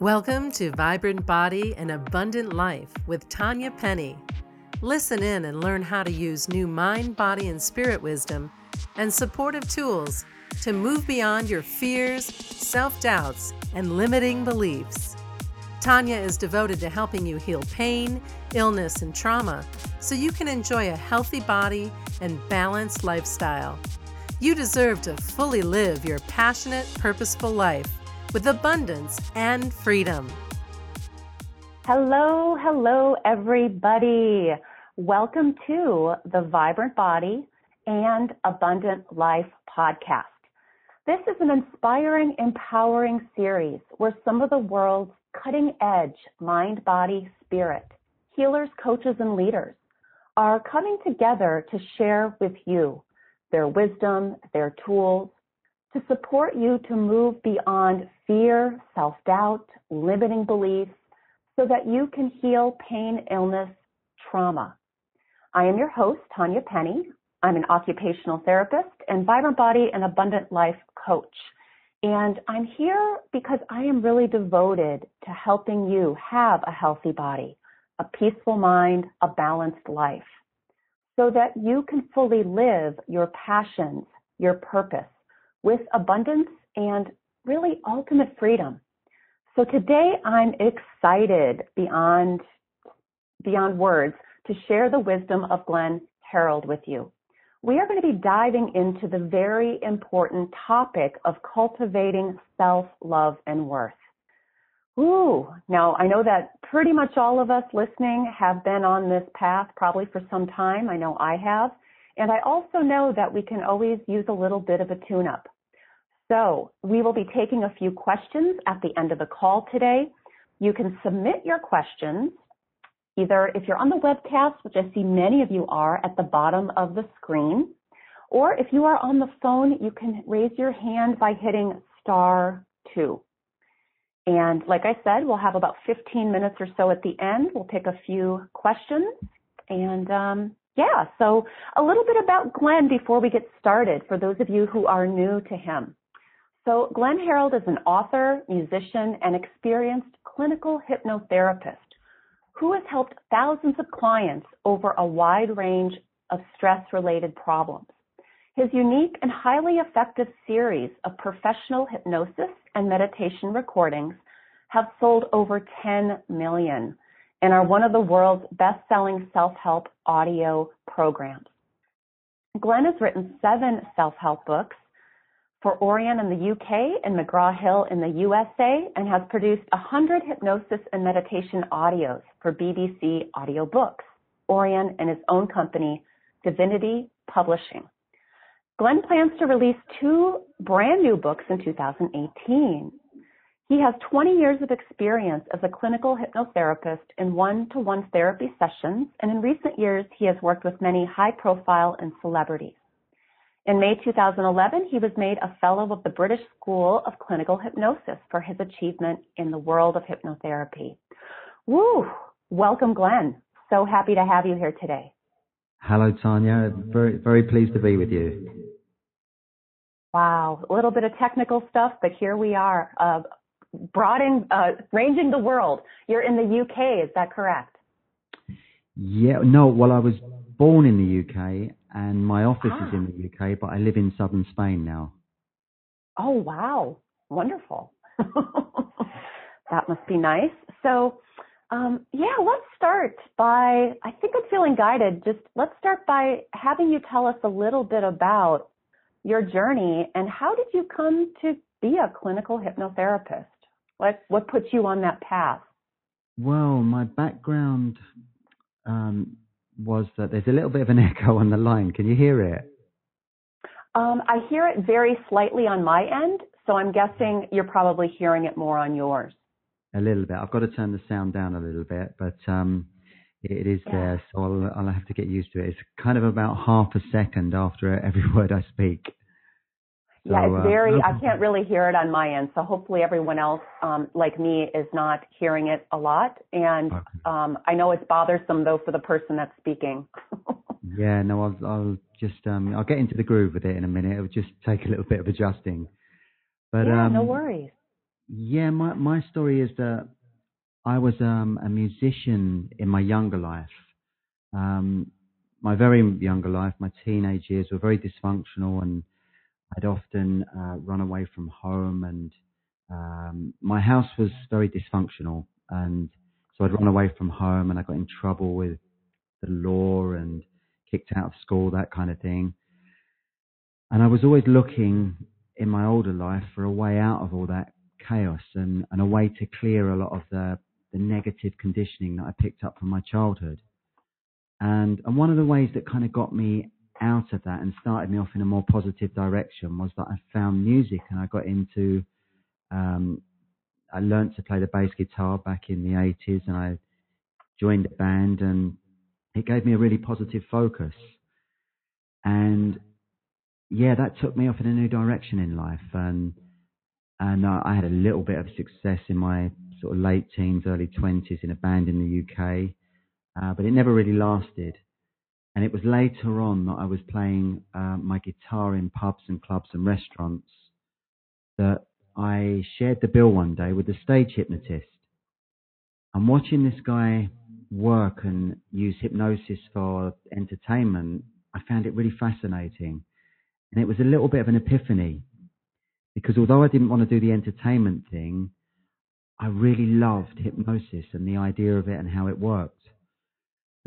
Welcome to Vibrant Body and Abundant Life with Tanya Penny. Listen in and learn how to use new mind, body, and spirit wisdom and supportive tools to move beyond your fears, self doubts, and limiting beliefs. Tanya is devoted to helping you heal pain, illness, and trauma so you can enjoy a healthy body and balanced lifestyle. You deserve to fully live your passionate, purposeful life with abundance and freedom. Hello, hello, everybody. Welcome to the Vibrant Body and Abundant Life podcast. This is an inspiring, empowering series where some of the world's cutting edge mind, body, spirit, healers, coaches, and leaders are coming together to share with you their wisdom, their tools, to support you to move beyond fear, self-doubt, limiting beliefs, so that you can heal pain, illness, trauma. I am your host, Tanya Penny. I'm an occupational therapist and vibrant body and abundant life coach. And I'm here because I am really devoted to helping you have a healthy body, a peaceful mind, a balanced life, so that you can fully live your passions, your purpose, with abundance and really ultimate freedom. So today I'm excited beyond, beyond words to share the wisdom of Glenn Harrold with you. We are going to be diving into the very important topic of cultivating self-love and worth. Ooh, now I know that pretty much all of us listening have been on this path probably for some time. I know I have. And I also know that we can always use a little bit of a tune up. So we will be taking a few questions at the end of the call today. You can submit your questions either if you're on the webcast, which I see many of you are at the bottom of the screen, or if you are on the phone, you can raise your hand by hitting star two. And like I said, we'll have about 15 minutes or so at the end. We'll take a few questions and um, yeah, so a little bit about Glenn before we get started for those of you who are new to him. So Glenn Harrold is an author, musician, and experienced clinical hypnotherapist who has helped thousands of clients over a wide range of stress-related problems. His unique and highly effective series of professional hypnosis and meditation recordings have sold over 10 million and are one of the world's best-selling self-help audio programs. Glenn has written seven self-help books for Orion in the UK and McGraw-Hill in the USA and has produced 100 hypnosis and meditation audios for BBC audiobooks, Orion and his own company, Diviniti Publishing. Glenn plans to release two brand new books in 2018. He has 20 years of experience as a clinical hypnotherapist in one-to-one therapy sessions, and in recent years, he has worked with many high-profile and celebrities. In May 2011, he was made a fellow of the British School of Clinical Hypnosis for his achievement in the world of hypnotherapy. Woo! Welcome, Glenn. So happy to have you here today. Hello, Tanya. Very, very pleased to be with you. Wow, a little bit of technical stuff, but here we are. Uh, broadening, uh, ranging the world. You're in the UK, is that correct? Yeah, no, well, I was born in the UK and my office ah. is in the UK, but I live in southern Spain now. Oh, wow. Wonderful. that must be nice. So, um, yeah, let's start by, I think I'm feeling guided. Just let's start by having you tell us a little bit about your journey and how did you come to be a clinical hypnotherapist? What what put you on that path? Well, my background um, was that there's a little bit of an echo on the line. Can you hear it? Um, I hear it very slightly on my end, so I'm guessing you're probably hearing it more on yours. A little bit. I've got to turn the sound down a little bit, but um, it is yeah. there, so I'll, I'll have to get used to it. It's kind of about half a second after every word I speak. Yeah, it's very, uh, I can't really hear it on my end. So hopefully everyone else, um, like me is not hearing it a lot. And, okay. um, I know it's bothersome though for the person that's speaking. yeah, no, I'll, I'll just, um, I'll get into the groove with it in a minute. It'll just take a little bit of adjusting. But, yeah, um, no worries. Yeah, my my story is that I was um, a musician in my younger life. Um, my very younger life, my teenage years were very dysfunctional, and I'd often uh, run away from home, and um, my house was very dysfunctional, and so I'd run away from home, and I got in trouble with the law and kicked out of school, that kind of thing. And I was always looking in my older life for a way out of all that chaos and, and a way to clear a lot of the, the negative conditioning that I picked up from my childhood. And, and one of the ways that kind of got me out of that and started me off in a more positive direction was that I found music and I got into, um, I learned to play the bass guitar back in the 80s and I joined a band and it gave me a really positive focus. And yeah, that took me off in a new direction in life. And, and I had a little bit of success in my sort of late teens, early 20s in a band in the UK. Uh, but it never really lasted. And it was later on that I was playing uh, my guitar in pubs and clubs and restaurants that I shared the bill one day with a stage hypnotist. I'm watching this guy work and use hypnosis for entertainment. I found it really fascinating. And it was a little bit of an epiphany because although I didn't want to do the entertainment thing, I really loved hypnosis and the idea of it and how it worked.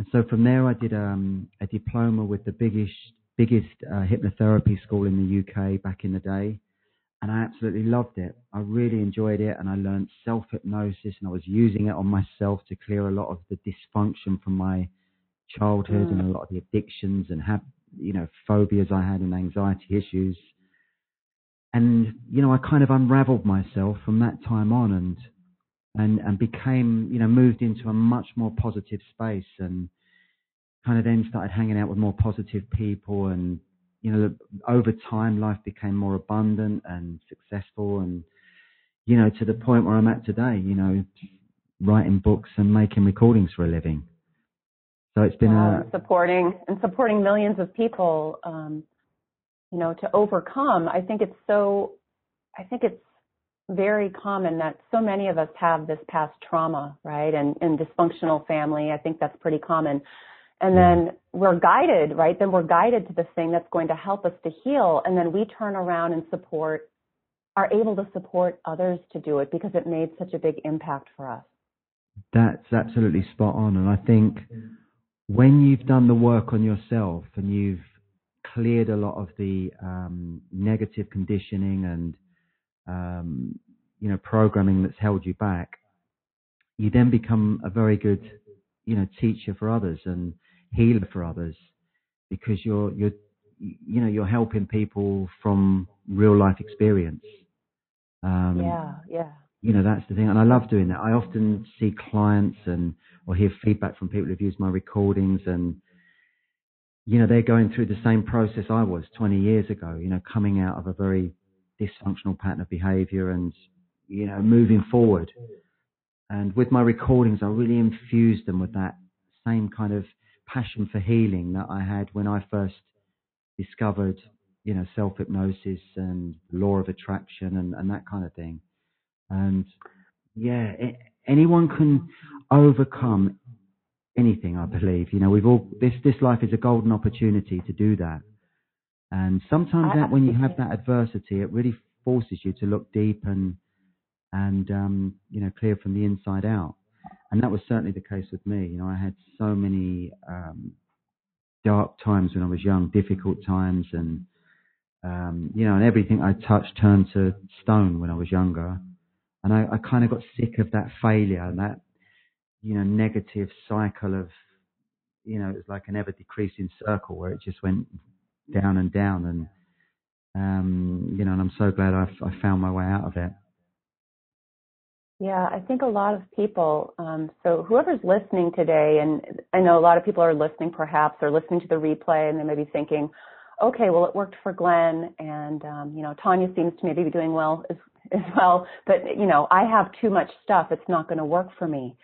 And so from there, I did um, a diploma with the biggest, biggest uh, hypnotherapy school in the UK back in the day. And I absolutely loved it. I really enjoyed it. And I learned self hypnosis and I was using it on myself to clear a lot of the dysfunction from my childhood mm. and a lot of the addictions and have, you know, phobias I had and anxiety issues. And, you know, I kind of unraveled myself from that time on and and and became you know moved into a much more positive space and kind of then started hanging out with more positive people and you know over time life became more abundant and successful and you know to the point where I'm at today you know writing books and making recordings for a living. So it's been a supporting and supporting millions of people um you know to overcome. I think it's so I think it's very common that so many of us have this past trauma, right? And, and dysfunctional family. I think that's pretty common. And then we're guided, right? Then we're guided to the thing that's going to help us to heal. And then we turn around and support, are able to support others to do it because it made such a big impact for us. That's absolutely spot on. And I think when you've done the work on yourself and you've cleared a lot of the um, negative conditioning and um, you know, programming that's held you back, you then become a very good, you know, teacher for others and healer for others because you're, you're, you know, you're helping people from real life experience. Um, yeah, yeah. You know, that's the thing. And I love doing that. I often see clients and, or hear feedback from people who've used my recordings and, you know, they're going through the same process I was 20 years ago, you know, coming out of a very dysfunctional pattern of behavior and, you know, moving forward. And with my recordings, I really infused them with that same kind of passion for healing that I had when I first discovered, you know, self hypnosis and law of attraction and, and that kind of thing. And yeah, it, anyone can overcome anything, I believe. You know, we've all, this, this life is a golden opportunity to do that. And sometimes that when you have that adversity, it really forces you to look deep and and um, you know clear from the inside out. And that was certainly the case with me. You know, I had so many um, dark times when I was young, difficult times, and um, you know, and everything I touched turned to stone when I was younger. And I, I kind of got sick of that failure and that you know negative cycle of you know it was like an ever decreasing circle where it just went down and down, and um, you know, and I'm so glad I, I found my way out of it. Yeah, I think a lot of people, um, so whoever's listening today, and I know a lot of people are listening perhaps, or listening to the replay, and they may be thinking, okay, well, it worked for Glenn, and, um, you know, Tanya seems to maybe be doing well as, as well, but, you know, I have too much stuff, it's not going to work for me.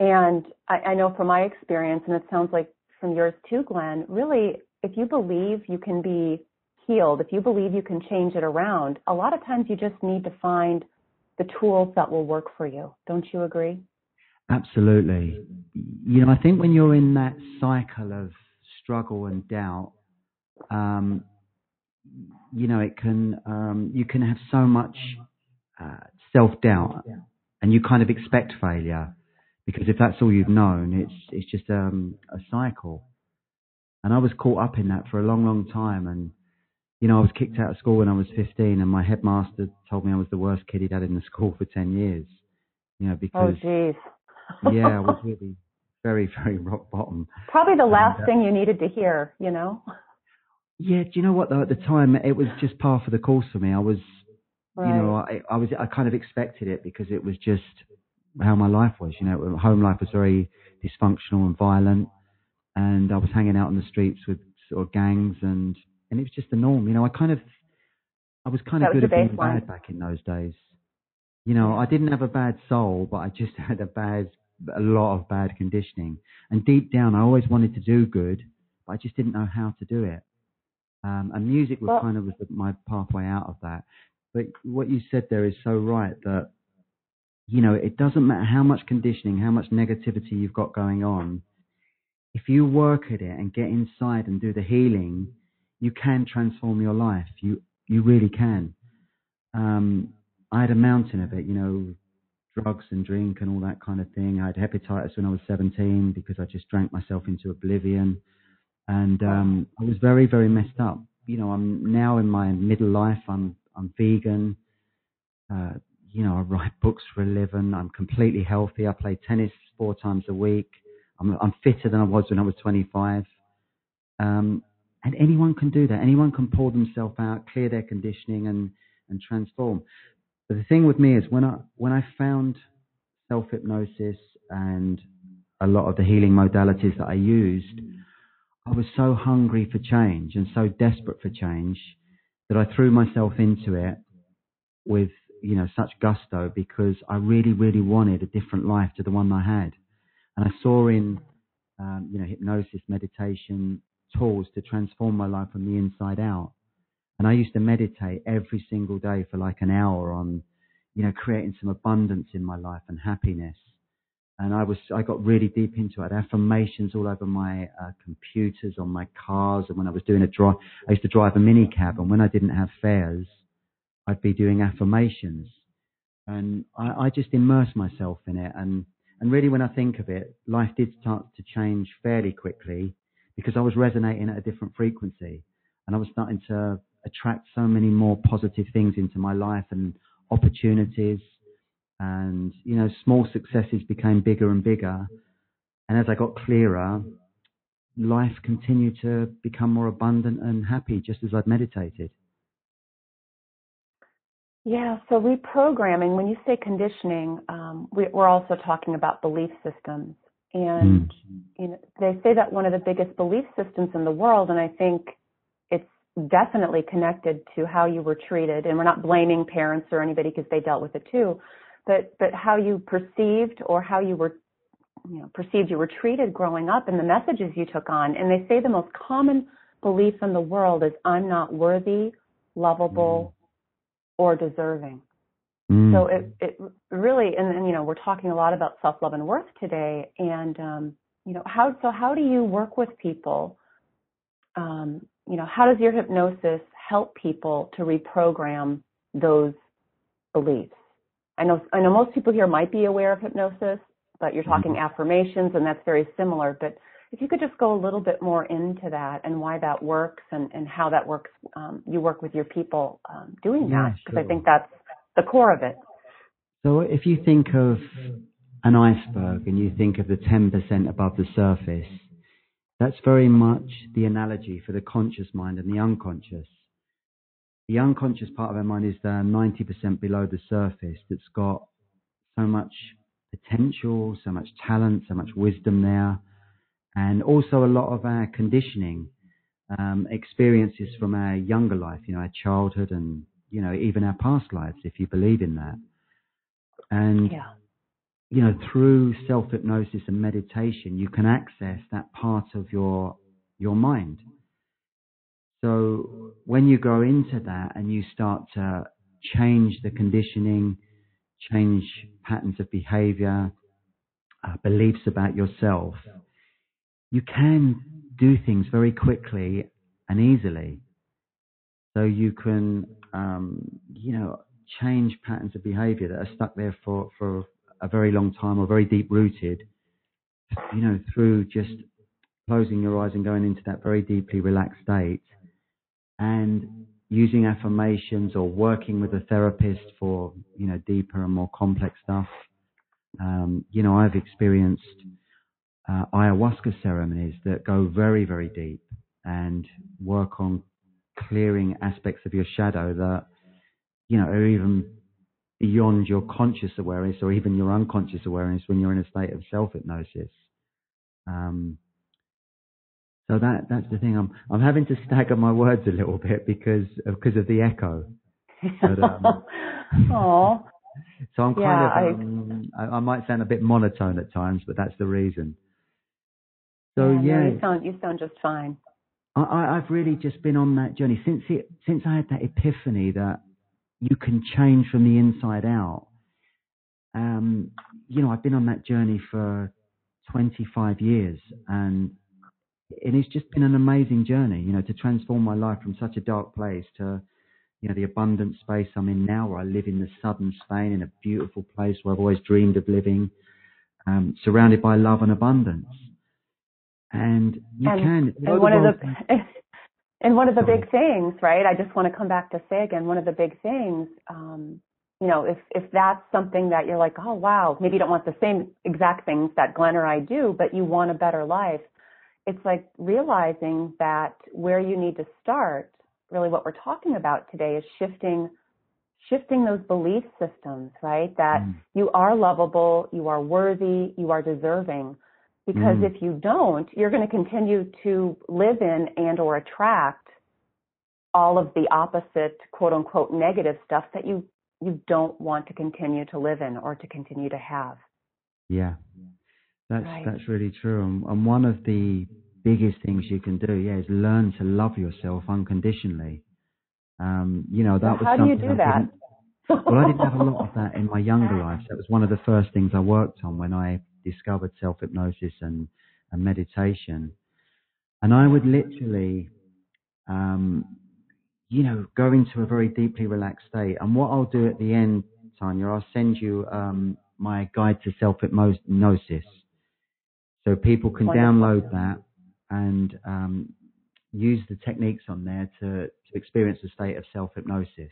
And I, I know from my experience, and it sounds like from yours too, Glenn, really if you believe you can be healed, if you believe you can change it around, a lot of times you just need to find the tools that will work for you. Don't you agree? Absolutely. You know, I think when you're in that cycle of struggle and doubt, um, you know, it can um, you can have so much uh, self doubt, and you kind of expect failure because if that's all you've known, it's it's just um, a cycle. And I was caught up in that for a long, long time. And you know, I was kicked out of school when I was 15, and my headmaster told me I was the worst kid he'd had in the school for 10 years. You know, oh, because oh, geez. yeah, I was really very, very rock bottom. Probably the last and, uh, thing you needed to hear, you know. Yeah, do you know what though? At the time, it was just par for the course for me. I was, right. you know, I, I was, I kind of expected it because it was just how my life was. You know, home life was very dysfunctional and violent, and I was hanging out on the streets with sort of gangs, and and it was just the norm. You know, I kind of, I was kind of good at being bad back in those days. You know, I didn't have a bad soul, but I just had a bad, a lot of bad conditioning. And deep down, I always wanted to do good, but I just didn't know how to do it. Um, and music was well, kind of was my pathway out of that. But what you said there is so right that, you know, it doesn't matter how much conditioning, how much negativity you've got going on. If you work at it and get inside and do the healing, you can transform your life. You you really can. Um, I had a mountain of it, you know, drugs and drink and all that kind of thing. I had hepatitis when I was 17 because I just drank myself into oblivion and um, I was very, very messed up. You know, I'm now in my middle life. I'm I'm vegan. Uh, you know, I write books for a living. I'm completely healthy. I play tennis four times a week. I'm I'm fitter than I was when I was 25. Um, and anyone can do that. Anyone can pull themselves out, clear their conditioning, and and transform. But the thing with me is when I when I found self hypnosis and a lot of the healing modalities that I used, I was so hungry for change and so desperate for change that I threw myself into it with, you know, such gusto because I really, really wanted a different life to the one I had. And I saw in, um, you know, hypnosis, meditation, tools to transform my life from the inside out. And I used to meditate every single day for like an hour on, you know, creating some abundance in my life and happiness and I was I got really deep into it. Affirmations all over my uh, computers, on my cars, and when I was doing a drive, I used to drive a mini cab, and when I didn't have fares, I'd be doing affirmations, and I, I just immersed myself in it. And and really, when I think of it, life did start to change fairly quickly because I was resonating at a different frequency, and I was starting to attract so many more positive things into my life and opportunities. And you know small successes became bigger and bigger. And as i got clearer life continued to become more abundant and happy just as i'd meditated yeah so reprogramming when you say conditioning um, we, are also talking about belief systems and mm. you know they say that one of the biggest belief systems in the world and i think it's definitely connected to how you were treated and we're not blaming parents or anybody because they dealt with it too but but how you perceived or how you were you know perceived you were treated growing up and the messages you took on and they say the most common belief in the world is i'm not worthy lovable mm. Or deserving mm. so it it really and, and you know we're talking a lot about self love and worth today and um you know how so how do you work with people um you know how does your hypnosis help people to reprogram those beliefs I know I know most people here might be aware of hypnosis, but you're talking mm-hmm. affirmations, and that's very similar. But if you could just go a little bit more into that and why that works and, and how that works, um, you work with your people um, doing yeah, that because sure. I think that's the core of it. So if you think of an iceberg and you think of the 10% above the surface, that's very much the analogy for the conscious mind and the unconscious the unconscious part of our mind is the 90% below the surface that's got so much potential, so much talent, so much wisdom there, and also a lot of our conditioning um, experiences from our younger life, you know, our childhood and, you know, even our past lives, if you believe in that. And, yeah. you know, through self hypnosis and meditation, you can access that part of your, your mind so when you go into that and you start to change the conditioning, change patterns of behavior, uh, beliefs about yourself, you can do things very quickly and easily. So you can, um, you know, change patterns of behavior that are stuck there for, for a very long time or very deep rooted, you know, through just closing your eyes and going into that very deeply relaxed state and using affirmations or working with a therapist for, you know, deeper and more complex stuff. Um, you know, I've experienced uh, ayahuasca ceremonies that go very, very deep and work on clearing aspects of your shadow that, you know, are even beyond your conscious awareness or even your unconscious awareness when you're in a state of self hypnosis. Um, so that that's the thing. I'm I'm having to stagger my words a little bit because because of the echo. But, um, so I'm kind yeah, of um, I, I, might sound a bit monotone at times, but that's the reason. So yeah, yeah you sound you sound just fine. I, I've really just been on that journey since it since I had that epiphany that you can change from the inside out. Um, you know, I've been on that journey for 25 years, and and it's just been an amazing journey. You know, to transform my life from such a dark place to you know, the abundant space I'm in now, where I live in the southern Spain in a beautiful place where I've always dreamed of living, um, surrounded by love and abundance. And you and, can. And one of the and one of the big things, right? I just want to come back to say again, one of the big things, um, you know, if if that's something that you're like, oh wow, maybe you don't want the same exact things that Glenn or I do, but you want a better life. It's like realizing that where you need to start, really what we're talking about today is shifting shifting those belief systems, right? That mm. you are lovable, you are worthy, you are deserving because mm. if you don't, you're going to continue to live in and or attract all of the opposite quote unquote negative stuff that you you don't want to continue to live in or to continue to have. Yeah. That's right. that's really true. And, and one of the biggest things you can do, yeah, is learn to love yourself unconditionally. Um, you know, that well, was how do you do that? well, I didn't have a lot of that in my younger life. That was one of the first things I worked on when I discovered self hypnosis and, and meditation. And I would literally, um, you know, go into a very deeply relaxed state. And what I'll do at the end, Tanya, I'll send you um, my guide to self hypnosis. So people can download that and um, use the techniques on there to, to experience a state of self hypnosis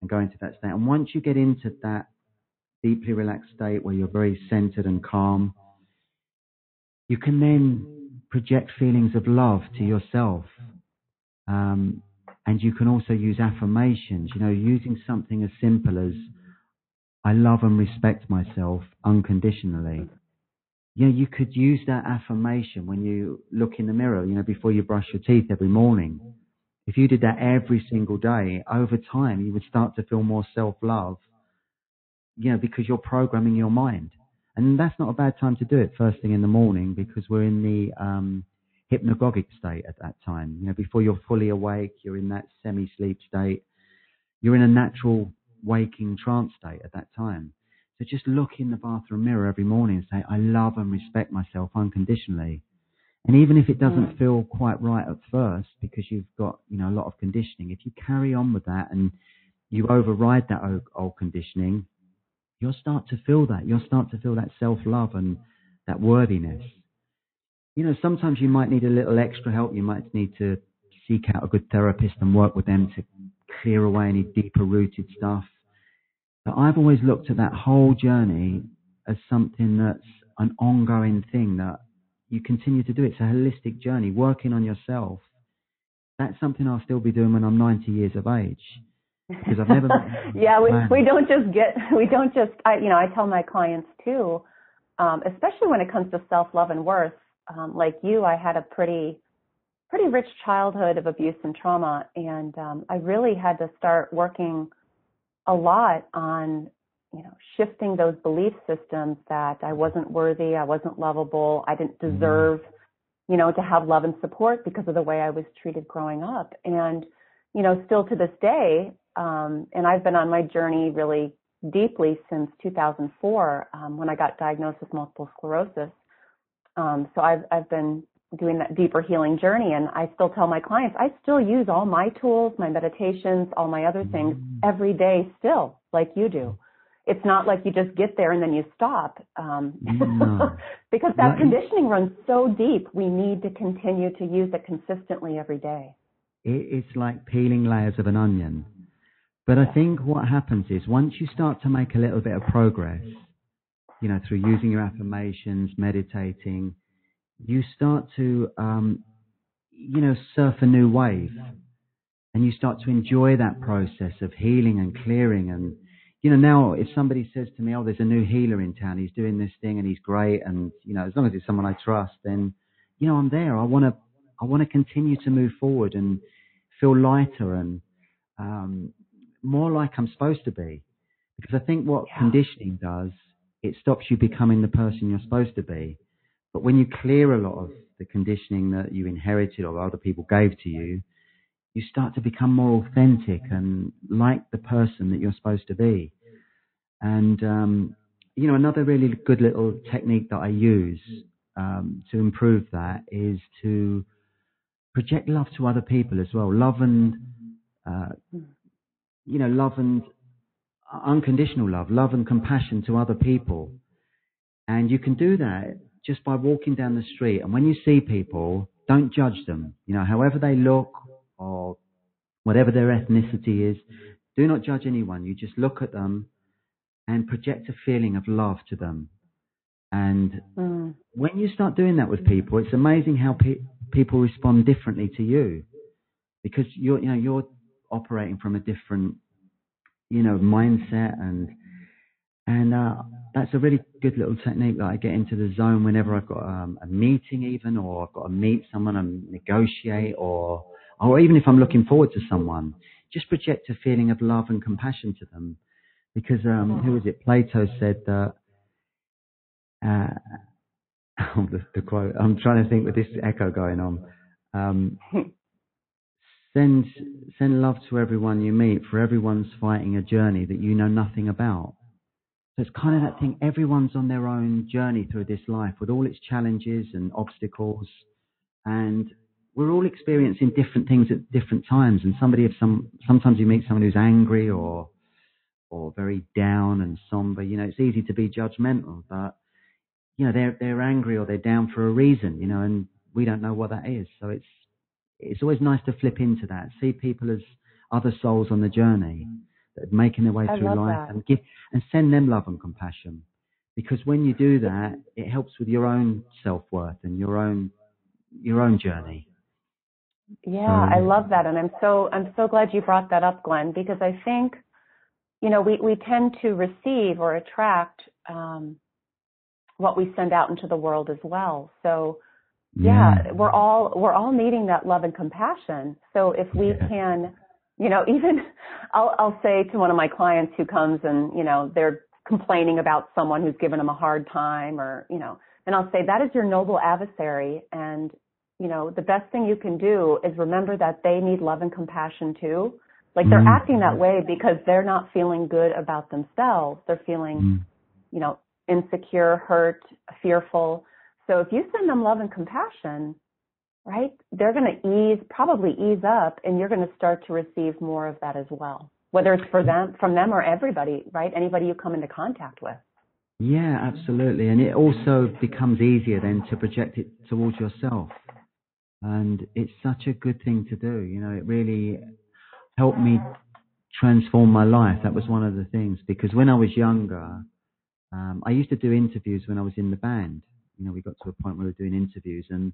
and go into that state. And once you get into that deeply relaxed state where you're very centered and calm, you can then project feelings of love to yourself. Um, and you can also use affirmations, you know, using something as simple as, I love and respect myself unconditionally. Know, you could use that affirmation when you look in the mirror, you know, before you brush your teeth every morning. If you did that every single day, over time, you would start to feel more self love you know, because you're programming your mind. And that's not a bad time to do it first thing in the morning because we're in the um, hypnagogic state at that time. You know, before you're fully awake, you're in that semi-sleep state. You're in a natural waking trance state at that time. So just look in the bathroom mirror every morning and say, I love and respect myself unconditionally. And even if it doesn't mm. feel quite right at first because you've got, you know, a lot of conditioning, if you carry on with that and you override that old, old conditioning, you'll start to feel that. You'll start to feel that self love and that worthiness. You know, sometimes you might need a little extra help. You might need to seek out a good therapist and work with them to clear away any deeper rooted stuff. But I've always looked at that whole journey as something that's an ongoing thing that you continue to do. It's a holistic journey, working on yourself. That's something I'll still be doing when I'm 90 years of age because I've never. yeah, we we don't just get we don't just I you know I tell my clients too, um, especially when it comes to self love and worth. Um, like you, I had a pretty pretty rich childhood of abuse and trauma, and um, I really had to start working a lot on you know shifting those belief systems that I wasn't worthy, I wasn't lovable, I didn't mm-hmm. deserve. Mm. You know, to have love and support because of the way I was treated growing up. And, you know, still to this day, um, and I've been on my journey really deeply since 2004 um, when I got diagnosed with multiple sclerosis. Um, so I've I've been doing that deeper healing journey, and I still tell my clients I still use all my tools, my meditations, all my other things mm. every day, still like you do. It's not like you just get there and then you stop, um, because that conditioning runs so deep. We need to continue to use it consistently every day. It's like peeling layers of an onion. But I think what happens is once you start to make a little bit of progress, you know, through using your affirmations, meditating, you start to, um, you know, surf a new wave. And you start to enjoy that process of healing and clearing. And, you know, now if somebody says to me, oh, there's a new healer in town, he's doing this thing and he's great. And, you know, as long as it's someone I trust, then, you know, I'm there. I want to, I want to continue to move forward and feel lighter and, um, more like I'm supposed to be. Because I think what yeah. conditioning does, it stops you becoming the person you're supposed to be. But when you clear a lot of the conditioning that you inherited or other people gave to you, you start to become more authentic and like the person that you're supposed to be. And, um, you know, another really good little technique that I use um, to improve that is to project love to other people as well. Love and, uh, you know, love and unconditional love, love and compassion to other people. And you can do that just by walking down the street. And when you see people, don't judge them. You know, however they look or whatever their ethnicity is, do not judge anyone. You just look at them and project a feeling of love to them. And mm. when you start doing that with people, it's amazing how pe- people respond differently to you because you're, you know, you're operating from a different, you know, mindset and and uh, that's a really good little technique that I get into the zone whenever I've got um, a meeting, even, or I've got to meet someone and negotiate, or or even if I'm looking forward to someone, just project a feeling of love and compassion to them. Because um, who is it? Plato said that. Uh, the, the, quote. I'm trying to think with this echo going on. Um, send send love to everyone you meet, for everyone's fighting a journey that you know nothing about. So it's kind of that thing. Everyone's on their own journey through this life with all its challenges and obstacles. And we're all experiencing different things at different times. And somebody, if some, sometimes you meet someone who's angry or, or very down and somber, you know, it's easy to be judgmental, but, you know, they're, they're angry or they're down for a reason, you know, and we don't know what that is. So it's, it's always nice to flip into that, see people as other souls on the journey that are making their way I through life that. and give and send them love and compassion. Because when you do that, it helps with your own self worth and your own your own journey. Yeah, I love that, and I'm so I'm so glad you brought that up, Glenn, because I think, you know, we we tend to receive or attract um, what we send out into the world as well. So, yeah, yeah, we're all we're all needing that love and compassion. So if we yeah. can you know, even I'll, I'll say to one of my clients who comes and, you know, they're complaining about someone who's given them a hard time or, you know, and I'll say that is your noble adversary. And, you know, the best thing you can do is remember that they need love and compassion too. Like they're mm-hmm. acting that way because they're not feeling good about themselves. They're feeling, mm-hmm. you know, insecure, hurt, fearful. So if you send them love and compassion, right? They're going to ease, probably ease up, and you're going to start to receive more of that as well. Whether it's for them, from them, or everybody, right? Anybody you come into contact with. Yeah, absolutely. And it also becomes easier then to project it towards yourself. And it's such a good thing to do. You know, it really helped me transform my life. That was one of the things because when I was younger, um, I used to do interviews when I was in the band. You know, we got to a point where we were doing interviews and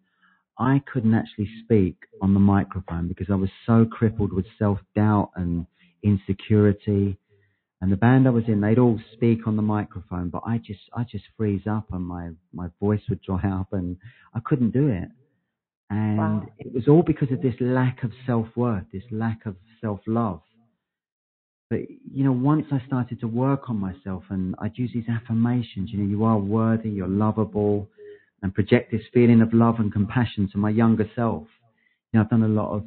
I couldn't actually speak on the microphone because I was so crippled with self doubt and insecurity. And the band I was in, they'd all speak on the microphone, but I just, I just freeze up and my, my voice would dry up and I couldn't do it. And wow. it was all because of this lack of self worth, this lack of self love. But, you know, once I started to work on myself and I'd use these affirmations, you know, you are worthy, you're lovable, and project this feeling of love and compassion to my younger self. You know, I've done a lot of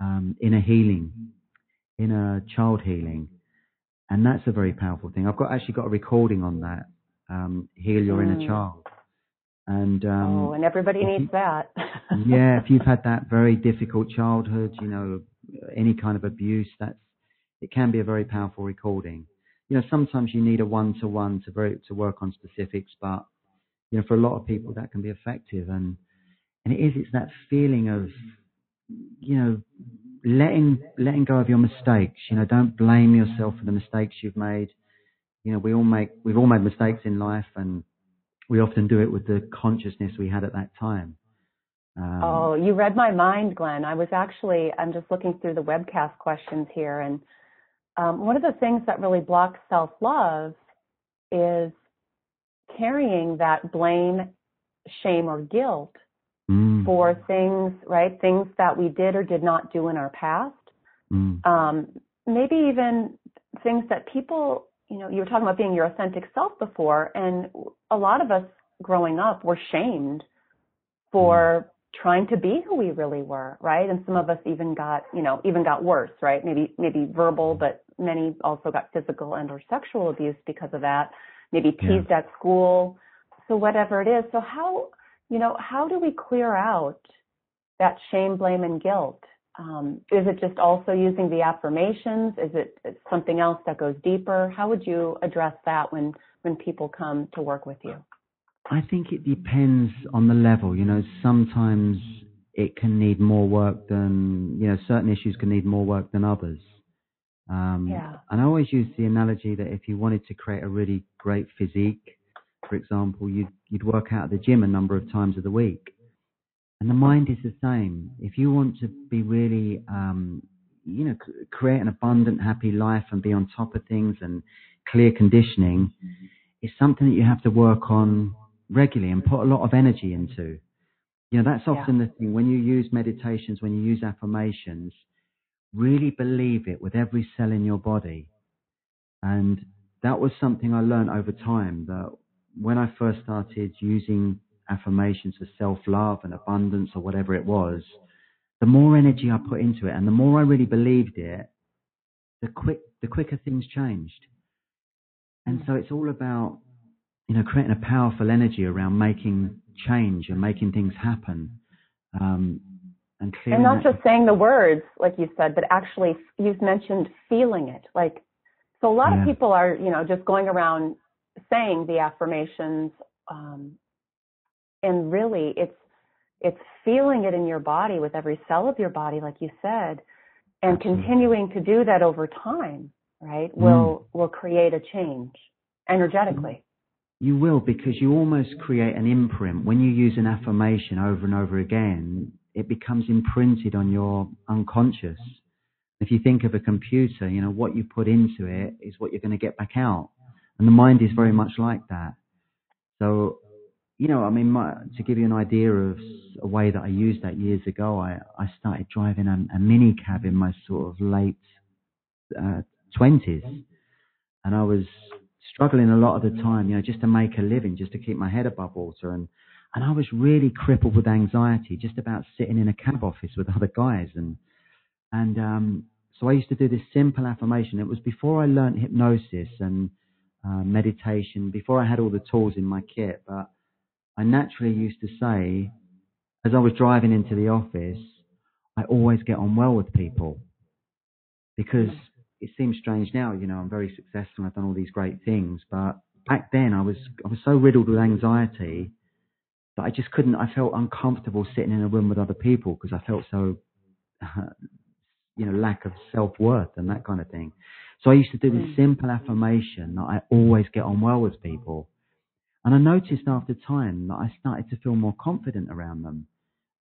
um, inner healing, inner child healing, and that's a very powerful thing. I've got actually got a recording on that. Um, Heal your inner Mm. child. And um, oh, and everybody needs you- that. yeah, if you've had that very difficult childhood, you know, any kind of abuse, that's it can be a very powerful recording. You know, sometimes you need a one-to-one to very to work on specifics, but you know, for a lot of people that can be effective. And and it is it's that feeling of you know letting letting go of your mistakes. You know, don't blame yourself for the mistakes you've made. You know, we all make we've all made mistakes in life, and we often do it with the consciousness we had at that time. Um, Oh, you read my mind, Glenn. I was actually, I'm just looking through the webcast questions here. And um, one of the things that really blocks self love is carrying that blame, shame, or guilt mm, for things, right? Things that we did or did not do in our past. mm, Um, maybe even things that people, you know, you were talking about being your authentic self before, and a lot of us growing up were shamed for trying to be who we really were, right? And some of us even got, you know, even got worse, right? Maybe, maybe verbal, but many also got physical and or sexual abuse because of that. Maybe Yeah. teased at school. So whatever it is. So how, you know, how do we clear out that shame, blame, and guilt? Um, is it just also using the affirmations? Is it something else that goes deeper? How would you address that when when people come to work with you? I think it depends on the level. You know, sometimes it can need more work than you know. Certain issues can need more work than others. Um, Yeah. And I always use the analogy that if you wanted to create a really great physique, for example, you'd you'd work out at the gym a number of times of the week. And the mind is the same. If you want to be really, um, you know, c- create an abundant, happy life and be on top of things and clear conditioning, it's something that you have to work on regularly and put a lot of energy into. You know, that's Yeah. often the thing. When you use meditations, when you use affirmations, really believe it with every cell in your body. And that was something I learned over time that when I first started using affirmations for self-love and abundance or whatever it was, the more energy I put into it and the more I really believed it, the quick, the quicker things changed. And so it's all about, you know, creating a powerful energy around making change and making things happen. Um, and And not just saying the words, like you said, but actually you've mentioned feeling it. Like, so a lot Yeah. of people are, you know, just going around saying the affirmations, um, and really it's it's feeling it in your body with every cell of your body, like you said, and Absolutely. continuing to do that over time, right? Mm. Will will create a change energetically. You will because you almost create an imprint. When you use an affirmation over and over again, it becomes imprinted on your unconscious. If you think of a computer, you know, what you put into it is what you're going to get back out. And the mind is very much like that. So, you know, I mean, my, to give you an idea of a way that I used that years ago, I, I started driving a, a mini cab in my sort of late uh, 20s. And I was struggling a lot of the time, you know, just to make a living, just to keep my head above water. And, and I was really crippled with anxiety just about sitting in a cab office with other guys. And, and, um, so I used to do this simple affirmation. It was before I learned hypnosis and uh, meditation, before I had all the tools in my kit, but I naturally used to say, as I was driving into the office, I always get on well with people because it seems strange now, you know, I'm very successful and I've done all these great things, but back then I was, I was so riddled with anxiety that I just couldn't, I felt uncomfortable sitting in a room with other people because I felt so, you know, lack of self-worth and that kind of thing. So I used to do this mm. simple affirmation that I always get on well with people. And I noticed after time that I started to feel more confident around them.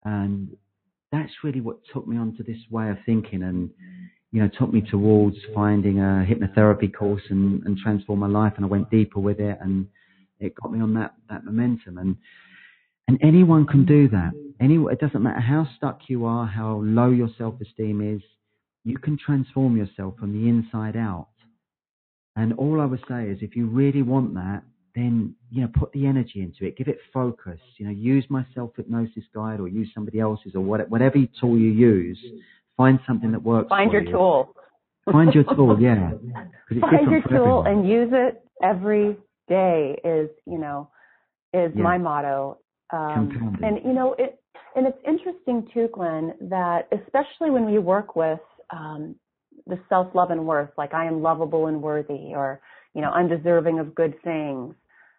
And that's really what took me onto this way of thinking and, you know, took me towards finding a hypnotherapy course and, and transform my life. And I went deeper with it and it got me on that, that momentum. And, and anyone can do that. Any, it doesn't matter how stuck you are, how low your self-esteem is, you can transform yourself from the inside out. And all I would say is if you really want that, then, you know, put the energy into it, give it focus, you know, use my self hypnosis guide or use somebody else's or what, whatever tool you use, find something that works Find your you. tool. Find your tool, yeah. Find your tool everyone. and use it every day is, you know, is yeah. my motto. Um, and you know, it and it's interesting too, Glenn, that especially when we work with um, the self love and worth, like I am lovable and worthy, or you know, undeserving of good things,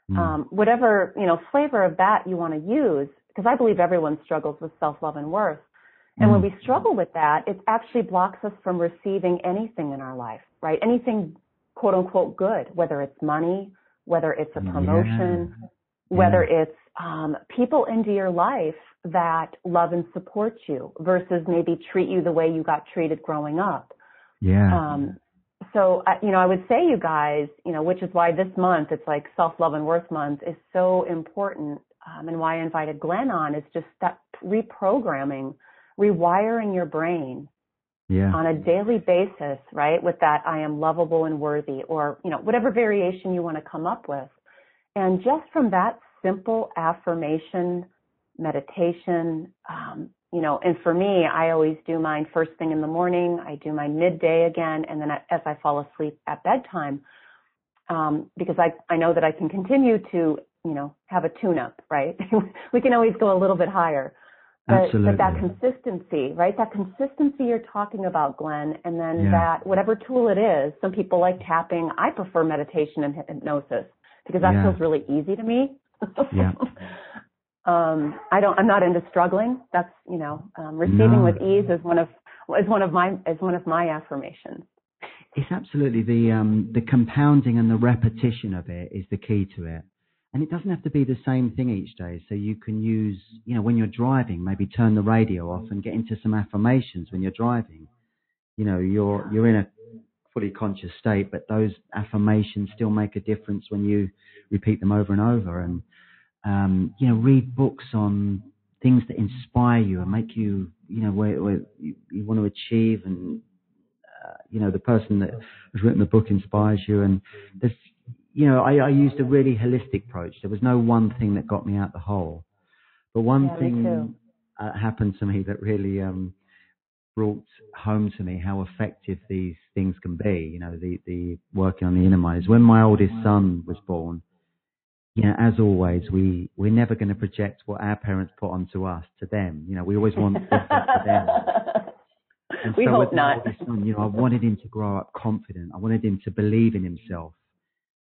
mm. um, whatever you know flavor of that you want to use, because I believe everyone struggles with self love and worth. And mm. when we struggle with that, it actually blocks us from receiving anything in our life, right? Anything quote unquote good, whether it's money, whether it's a promotion, yeah. whether yeah. it's um, people into your life that love and support you versus maybe treat you the way you got treated growing up. Yeah. Um, so, you know, I would say you guys, you know, which is why this month, it's like self-love and worth month is so important. Um, and why I invited Glenn on is just that reprogramming, rewiring your brain yeah. on a daily basis, right? With that, I am lovable and worthy or, you know, whatever variation you want to come up with. And just from that simple affirmation, meditation, um, you know, and for me, I always do mine first thing in the morning. I do my midday again, and then as I fall asleep at bedtime, um, because I I know that I can continue to you know have a tune up, right? we can always go a little bit higher. But, but that consistency, right? That consistency you're talking about, Glenn, and then yeah. that whatever tool it is. Some people like tapping. I prefer meditation and hypnosis because that yeah. feels really easy to me. Yeah. Um, I don't. I'm not into struggling. That's you know, um, receiving no. with ease is one of is one of my is one of my affirmations. It's absolutely the um, the compounding and the repetition of it is the key to it. And it doesn't have to be the same thing each day. So you can use, you know, when you're driving, maybe turn the radio off and get into some affirmations when you're driving. You know, you're you're in a fully conscious state, but those affirmations still make a difference when you repeat them over and over. And um, you know, read books on things that inspire you and make you, you know, where, where you, you, want to achieve and, uh, you know, the person that has written the book inspires you. And there's, you know, I, I used a really holistic approach. There was no one thing that got me out the hole. But one yeah, thing uh, happened to me that really um, brought home to me how effective these things can be. You know, the the working on the inner mind is when my oldest son was born you know, as always, we, we're never going to project what our parents put onto us to them. You know, we always want to them. And we so hope not. Son, you know, I wanted him to grow up confident. I wanted him to believe in himself.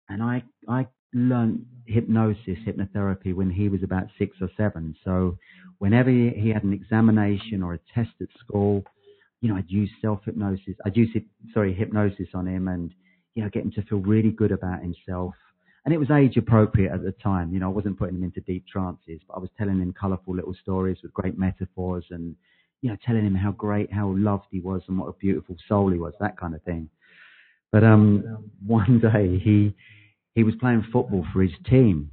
And I, I learned hypnosis, hypnotherapy when he was about six or seven. So whenever he had an examination or a test at school, you know, I'd use self hypnosis. I'd use, sorry, hypnosis on him and, you know, get him to feel really good about himself and it was age appropriate at the time. You know, I wasn't putting him into deep trances, but I was telling him colourful little stories with great metaphors and, you know, telling him how great, how loved he was and what a beautiful soul he was, that kind of thing. But um, one day he he was playing football for his team,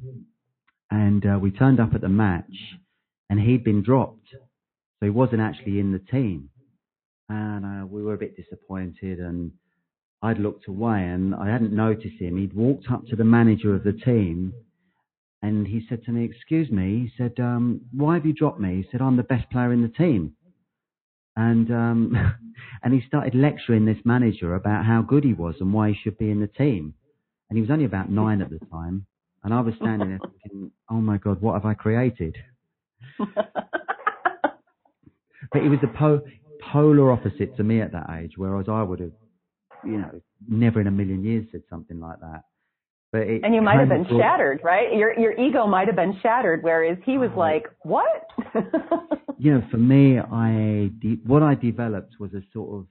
and uh, we turned up at the match, and he'd been dropped, so he wasn't actually in the team, and uh, we were a bit disappointed and I'd looked away and I hadn't noticed him. He'd walked up to the manager of the team and he said to me, Excuse me, he said, um, Why have you dropped me? He said, I'm the best player in the team. And um, and he started lecturing this manager about how good he was and why he should be in the team. And he was only about nine at the time. And I was standing there thinking, Oh my God, what have I created? but he was a po- polar opposite to me at that age, whereas I would have you know, never in a million years said something like that. But it and you might have been brought, shattered, right? Your your ego might have been shattered, whereas he was oh, like, "What?" you know, for me, I de- what I developed was a sort of,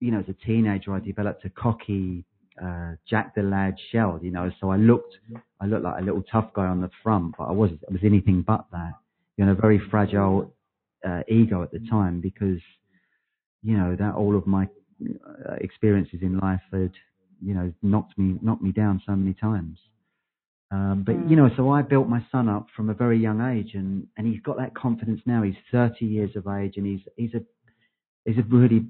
you know, as a teenager, I developed a cocky uh, Jack the Lad shell. You know, so I looked, I looked like a little tough guy on the front, but I was I was anything but that. You know, a very fragile uh, ego at the time because, you know, that all of my uh, experiences in life had, you know, knocked me knocked me down so many times. Um, but mm. you know, so I built my son up from a very young age, and and he's got that confidence now. He's 30 years of age, and he's he's a he's a really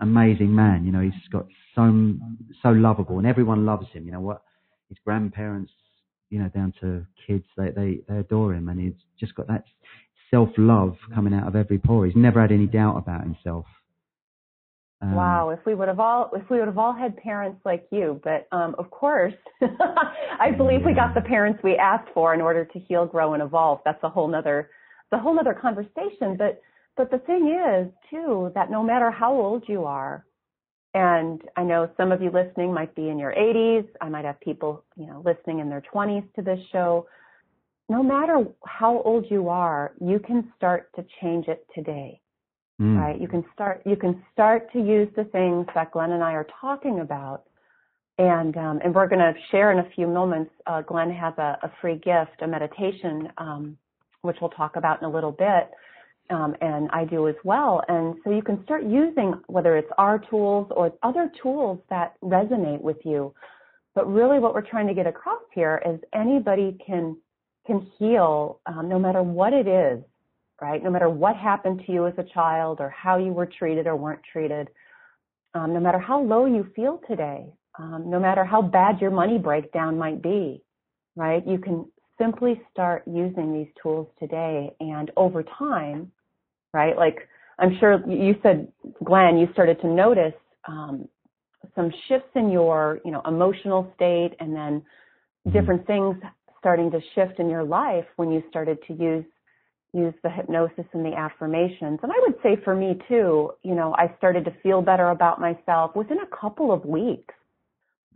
amazing man. You know, he's got so so lovable, and everyone loves him. You know what? His grandparents, you know, down to kids, they they they adore him, and he's just got that self love coming out of every pore. He's never had any doubt about himself. Um, wow, if we would have all if we would have all had parents like you, but um, of course, I believe yeah. we got the parents we asked for in order to heal, grow, and evolve. That's a whole nother the whole nother conversation. But but the thing is too that no matter how old you are, and I know some of you listening might be in your 80s. I might have people you know listening in their 20s to this show. No matter how old you are, you can start to change it today mm. right? You can start you can start to use the things that Glenn and I are talking about, and um, and we're going to share in a few moments. Uh, Glenn has a, a, free gift, a meditation, um, which we'll talk about in a little bit. Um, and I do as well. And so you can start using whether it's our tools or other tools that resonate with you. But really, what we're trying to get across here is anybody can can heal, um, no matter what it is right? No matter what happened to you as a child or how you were treated or weren't treated, um, no matter how low you feel today, um, no matter how bad your money breakdown might be, right? You can simply start using these tools today and over time, right? Like I'm sure you said, Glenn, you started to notice um, some shifts in your, you know, emotional state and then mm-hmm. different things starting to shift in your life when you started to use use the hypnosis and the affirmations. And I would say for me too, you know, I started to feel better about myself within a couple of weeks.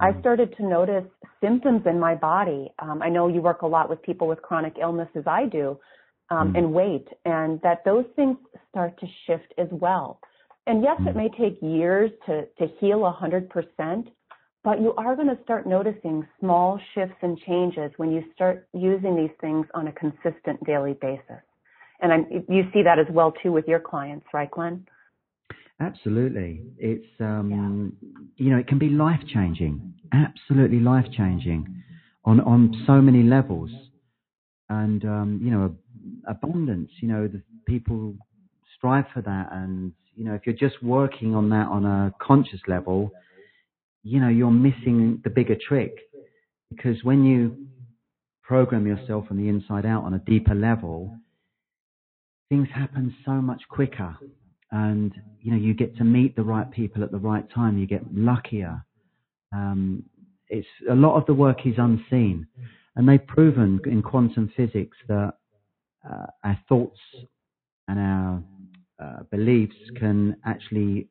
I mm-hmm. started to notice symptoms in my body. Um, I know you work a lot with people with chronic illness as I do, um, mm. and weight, and that those things start to shift as well. And yes, mm. it may take years to, to heal 100%, but you are going to start noticing small shifts and changes when you start using these things on a consistent daily basis. And I'm, you see that as well too with your clients, right, Glenn? Absolutely. It's, um, yeah. you know, it can be life changing, absolutely life changing on, on so many levels. And, um, you know, abundance, you know, the people strive for that. And, you know, if you're just working on that on a conscious level, you know, you're missing the bigger trick because when you program yourself from the inside out on a deeper level, things happen so much quicker. And you know you get to meet the right people at the right time. You get luckier. Um, it's a lot of the work is unseen. And they've proven in quantum physics that uh, our thoughts and our uh, beliefs can actually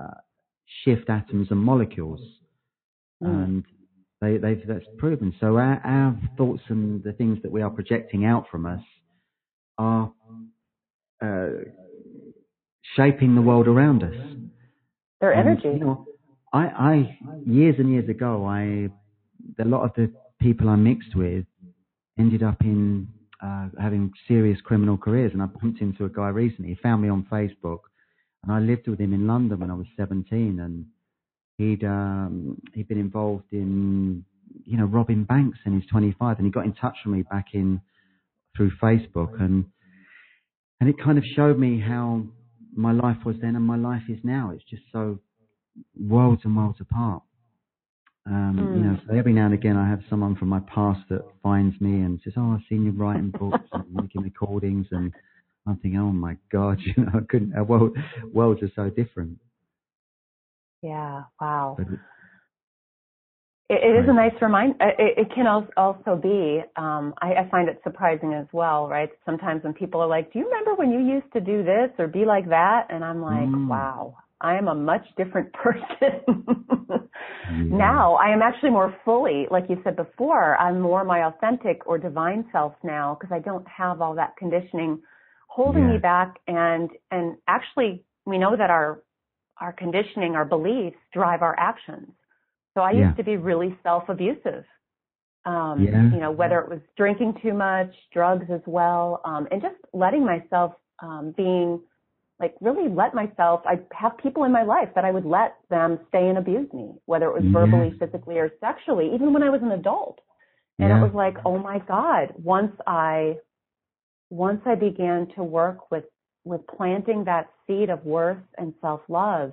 uh, shift atoms and molecules. Mm. and they, they've that's proven. So our, our thoughts and the things that we are projecting out from us are uh, shaping the world around us. Their and, energy. You know, I, I years and years ago, I a lot of the people I mixed with ended up in uh, having serious criminal careers, and I bumped into a guy recently. He found me on Facebook, and I lived with him in London when I was 17, and he'd um, he'd been involved in you know robbing banks, and he's 25, and he got in touch with me back in through Facebook, and and it kind of showed me how my life was then and my life is now. It's just so worlds and worlds apart. Um, mm. You know, hmm. so every now and again I have someone from my past that finds me and says, "Oh, I've seen you writing books and making recordings," and I'm thinking, "Oh my God, you know, I couldn't. Our world, worlds are so different." Yeah. Wow. But it, it is a nice reminder. Uh, it, it, can also be. Um, I, I, find it surprising as well, right? Sometimes when people are like, "Do you remember when you used to do this or be like that?" and I'm like, mm. "Wow, I am a much different person yeah. now. I am actually more fully, like you said before, I'm more my authentic or divine self now because I don't have all that conditioning holding yeah. me back. And and actually, we know that our our conditioning, our beliefs drive our actions. So I yeah. used to be really self-abusive. Um, yeah. you know, whether it was drinking too much, drugs as well, um, and just letting myself, um, being like really let myself, I have people in my life that I would let them stay and abuse me, whether it was verbally, physically, or sexually, even when I was an adult. And yeah. it was like, oh my God, once I, once I began to work with, with planting that seed of worth and self-love,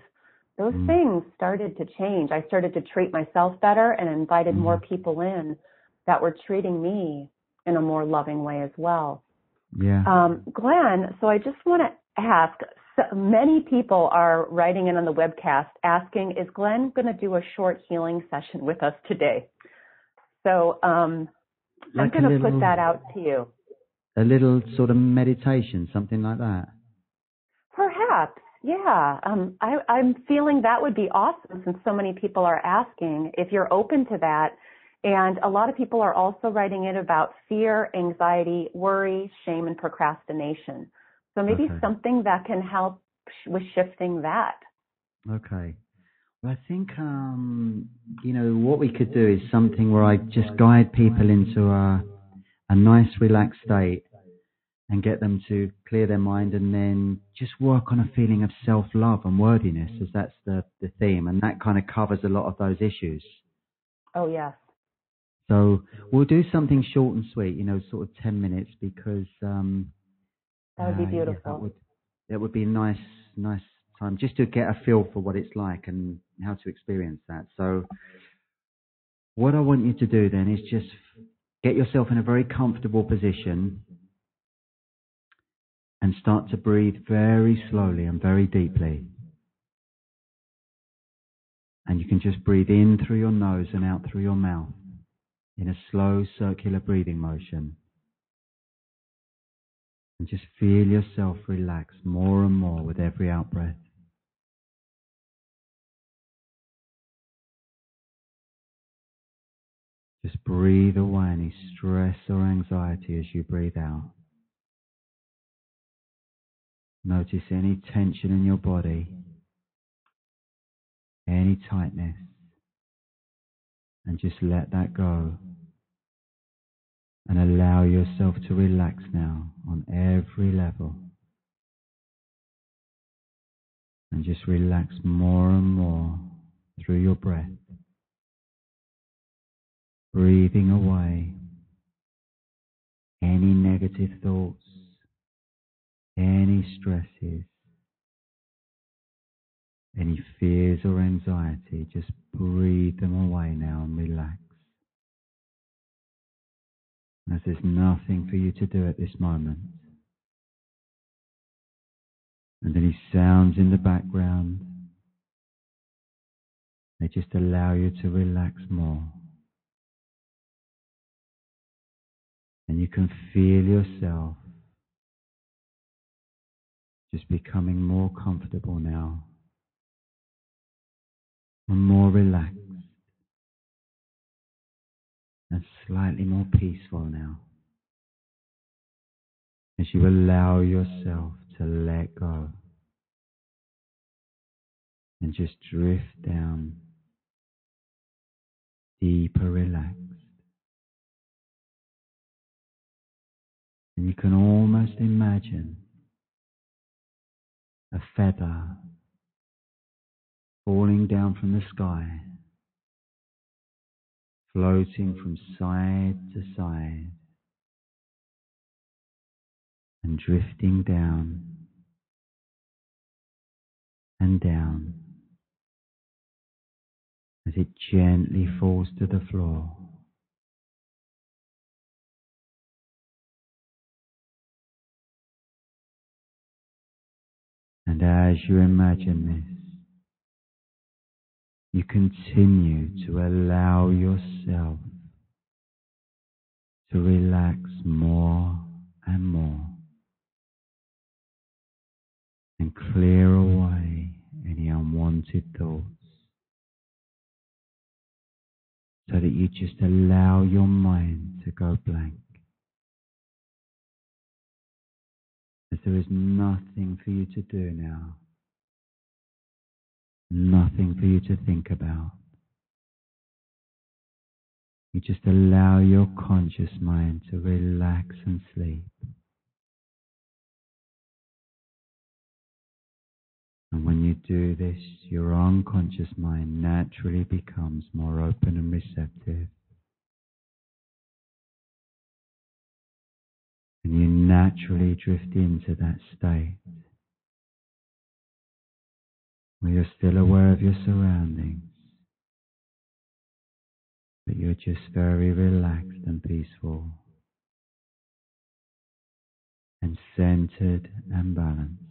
those mm. things started to change. I started to treat myself better and invited mm. more people in that were treating me in a more loving way as well. Yeah. Um, Glenn, so I just want to ask, so many people are writing in on the webcast asking, is Glenn going to do a short healing session with us today? So um, like I'm going to put that out to you. A little sort of meditation, something like that. Yeah. Um, I, I'm feeling that would be awesome since so many people are asking if you're open to that. And a lot of people are also writing in about fear, anxiety, worry, shame, and procrastination. So maybe okay. something that can help with shifting that. Okay. Well, I think um, you know what we could do is something where I just guide people into a a nice, relaxed state and get them to clear their mind, and then just work on a feeling of self-love and worthiness, as that's the the theme, and that kind of covers a lot of those issues. Oh yes. So we'll do something short and sweet, you know, sort of ten minutes, because um, that would be beautiful. Uh, yeah, that would that would be nice, nice time just to get a feel for what it's like and how to experience that. So, what I want you to do then is just get yourself in a very comfortable position and start to breathe very slowly and very deeply. And you can just breathe in through your nose and out through your mouth in a slow circular breathing motion. And just feel yourself relax more and more with every out breath. Just breathe away any stress or anxiety as you breathe out. Notice any tension in your body, any tightness, and just let that go. And allow yourself to relax now on every level. And just relax more and more through your breath breathing away any negative thoughts, any stresses, any fears or anxiety, just breathe them away now and relax. As there's nothing for you to do at this moment. And any sounds in the background, they just allow you to relax more. And you can feel yourself just becoming more comfortable now. And more relaxed. And slightly more peaceful now. As you allow yourself to let go. And just drift down. Deeper relaxed. And you can almost imagine a feather falling down from the sky, floating from side to side, and drifting down and down as it gently falls to the floor. And as you imagine this, you continue to allow yourself to relax more and more and clear away any unwanted thoughts so that you just allow your mind to go blank. There is nothing for you to do now, nothing for you to think about. You just allow your conscious mind to relax and sleep. And when you do this, your unconscious mind naturally becomes more open and receptive. And you naturally drift into that state where you're still aware of your surroundings, but you're just very relaxed and peaceful and centered and balanced.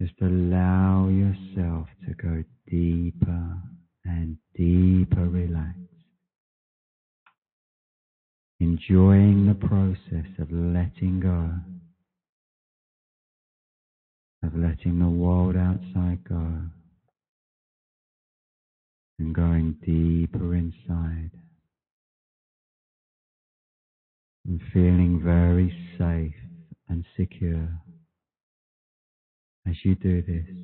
Just allow yourself to go deeper and deeper relaxed. Enjoying the process of letting go, of letting the world outside go, and going deeper inside. And feeling very safe and secure as you do this.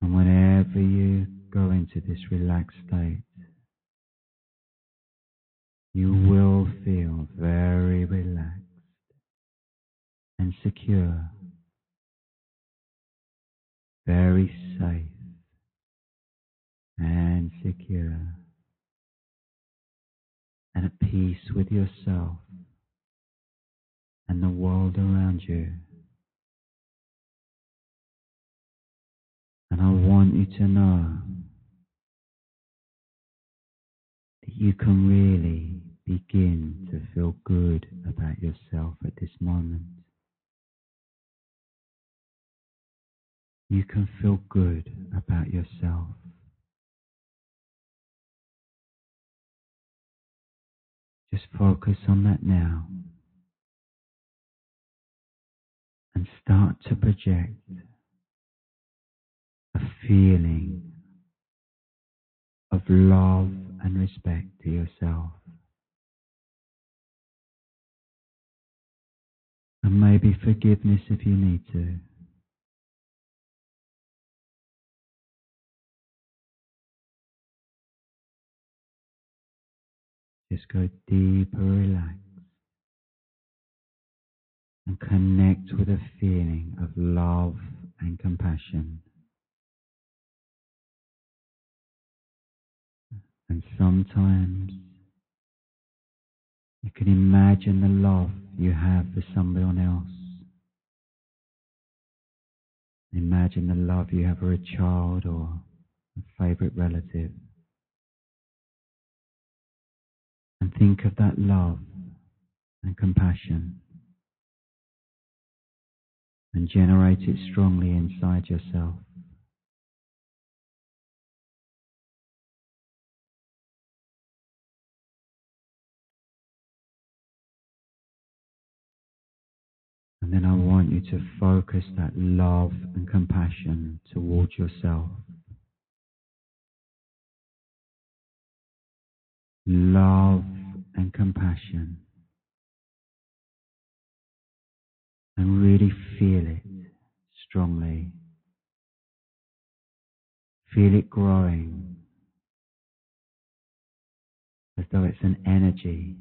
And whenever you go into this relaxed state, you will feel very relaxed and secure, very safe and secure, and at peace with yourself and the world around you. And I want you to know you can really begin to feel good about yourself at this moment. You can feel good about yourself. Just focus on that now and start to project a feeling of love and respect to yourself. And maybe forgiveness if you need to. Just go deeper, relax, and connect with a feeling of love and compassion. And sometimes you can imagine the love you have for someone else. Imagine the love you have for a child or a favorite relative. And think of that love and compassion and generate it strongly inside yourself. And then I want you to focus that love and compassion towards yourself. Love and compassion. And really feel it strongly. Feel it growing as though it's an energy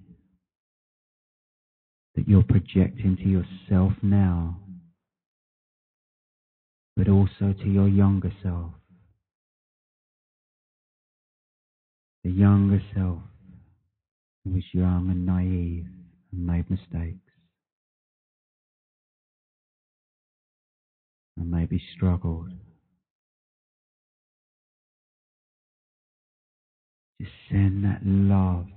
that you're projecting to yourself now, but also to your younger self. The younger self who was young and naive and made mistakes. And maybe struggled. Just send that love,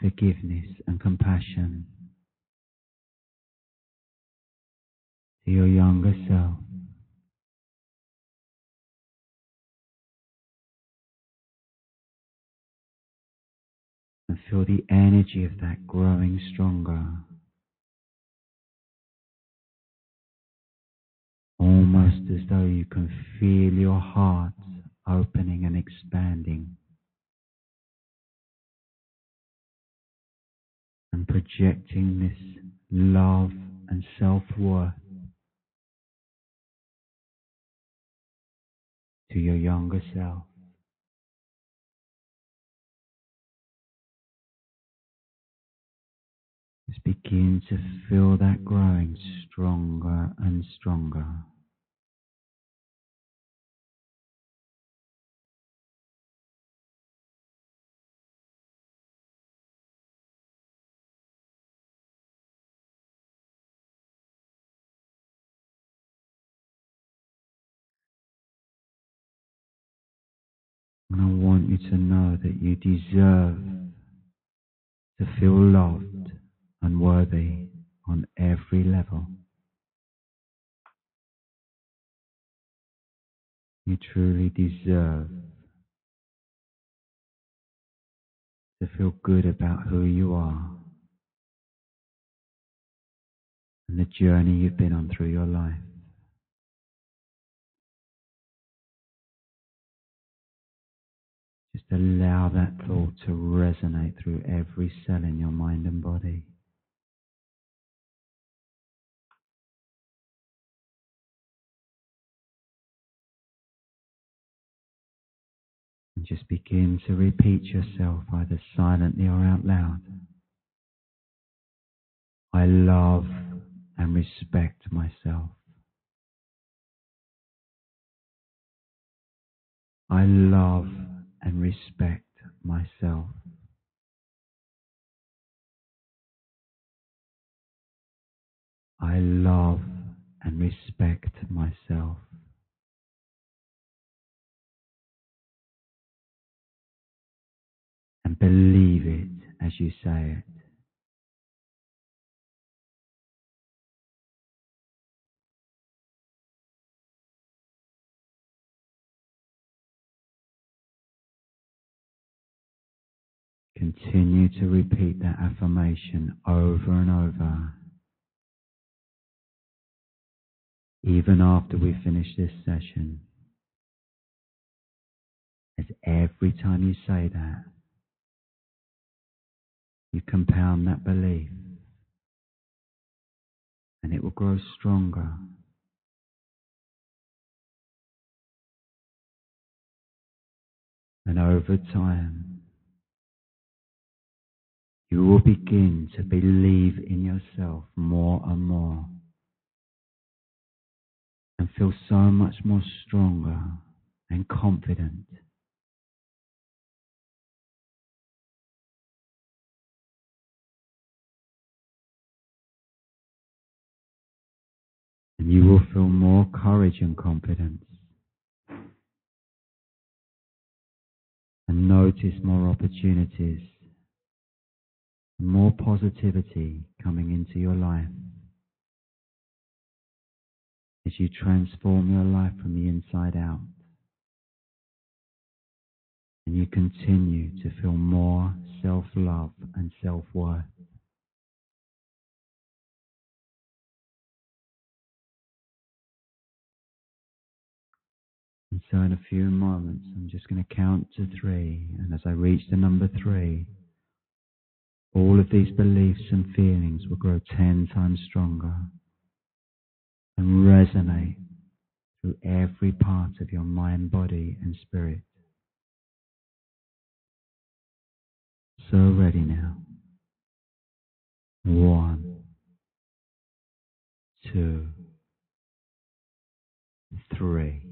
forgiveness, and compassion to your younger self. And feel the energy of that growing stronger. Almost as though you can feel your heart opening and expanding. And projecting this love and self worth to your younger self. Just begin to feel that growing stronger and stronger. You to know that you deserve to feel loved and worthy on every level. You truly deserve to feel good about who you are and the journey you've been on through your life. Just allow that thought to resonate through every cell in your mind and body. And just begin to repeat yourself either silently or out loud. I love and respect myself. I love and respect myself. I love and respect myself. And believe it as you say it. Continue to repeat that affirmation over and over. Even after we finish this session, as every time you say that, you compound that belief and it will grow stronger. And over time, you will begin to believe in yourself more and more and feel so much more stronger and confident. And you will feel more courage and confidence. And notice more opportunities more positivity coming into your life as you transform your life from the inside out. And you continue to feel more self love and self worth. And so, in a few moments, I'm just going to count to three. And as I reach the number three, all of these beliefs and feelings will grow ten times stronger and resonate through every part of your mind, body, and spirit. So ready now. One, two, three.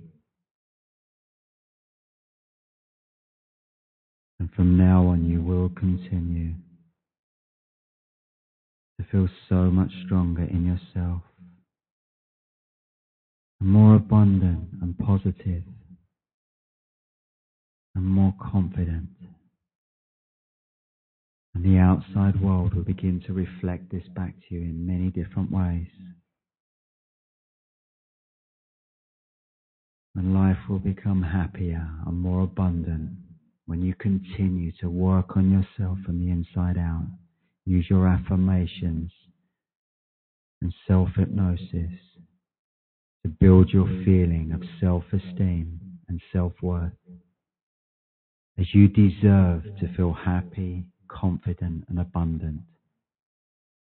And from now on, you will continue to feel so much stronger in yourself, and more abundant and positive, and more confident. And the outside world will begin to reflect this back to you in many different ways. And life will become happier and more abundant when you continue to work on yourself from the inside out. Use your affirmations and self hypnosis to build your feeling of self esteem and self worth. As you deserve to feel happy, confident, and abundant.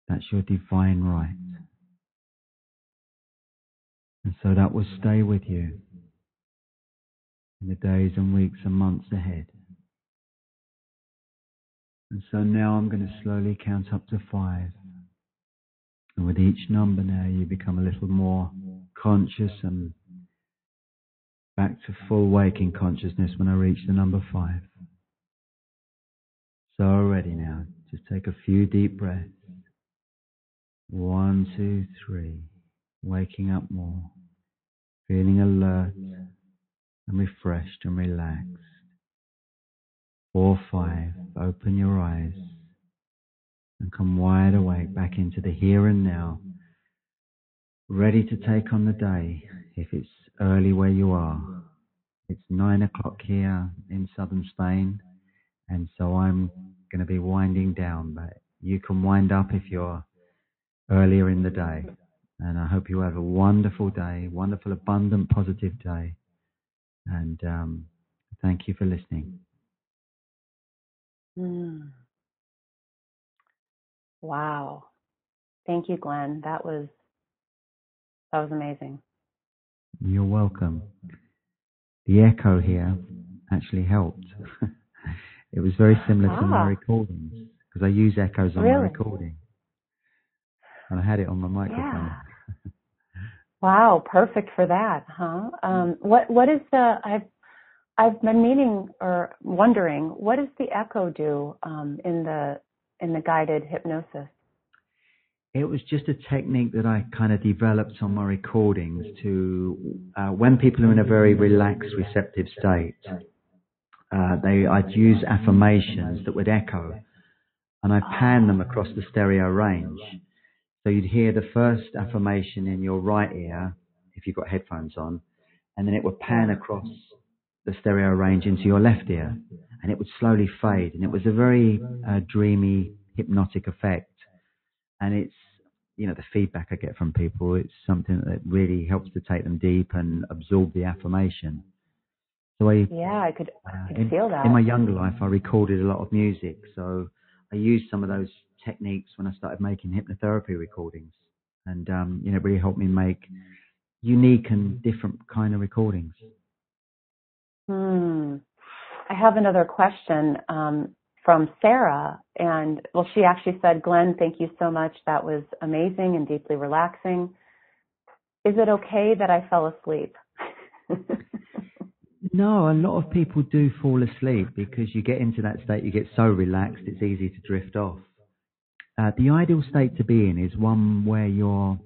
That's your divine right. And so that will stay with you in the days and weeks and months ahead. And so now I'm going to slowly count up to five. And with each number now, you become a little more conscious and back to full waking consciousness when I reach the number five. So ready now. Just take a few deep breaths. One, two, three. Waking up more. Feeling alert and refreshed and relaxed. Four, five, open your eyes. and come wide awake back into the here and now, ready to take on the day if it's early where you are. It's nine o'clock here in southern Spain, and so I'm going to be winding down, but you can wind up if you're earlier in the day. And I hope you have a wonderful day, wonderful, abundant, positive day. And um, thank you for listening. Mm. Wow. Thank you, Glenn. That was that was amazing. You're welcome. The echo here actually helped. it was very similar ah. to my ah. recordings because I use echoes on really? my recording. And I had it on my microphone. Yeah. wow, perfect for that, huh? Um, what what is the I've I've been meaning or wondering what does the echo do um, in the in the guided hypnosis? It was just a technique that I kind of developed on my recordings to uh, when people are in a very relaxed, receptive state. Uh, they I'd use affirmations that would echo, and I pan them across the stereo range. So you'd hear the first affirmation in your right ear if you've got headphones on, and then it would pan across the stereo range into your left ear, and it would slowly fade, and it was a very uh, dreamy, hypnotic effect. And it's, you know, the feedback I get from people, it's something that really helps to take them deep and absorb the affirmation. So I, yeah, I could, I could in, feel that. In my younger life, I recorded a lot of music, so I used some of those techniques when I started making hypnotherapy recordings, and um, you know, it really helped me make unique and different kind of recordings. Hmm. I have another question um, from Sarah, and well, she actually said, "Glenn, thank you so much. That was amazing and deeply relaxing. Is it okay that I fell asleep?" no, a lot of people do fall asleep because you get into that state, you get so relaxed, it's easy to drift off. Uh, the ideal state to be in is one where you're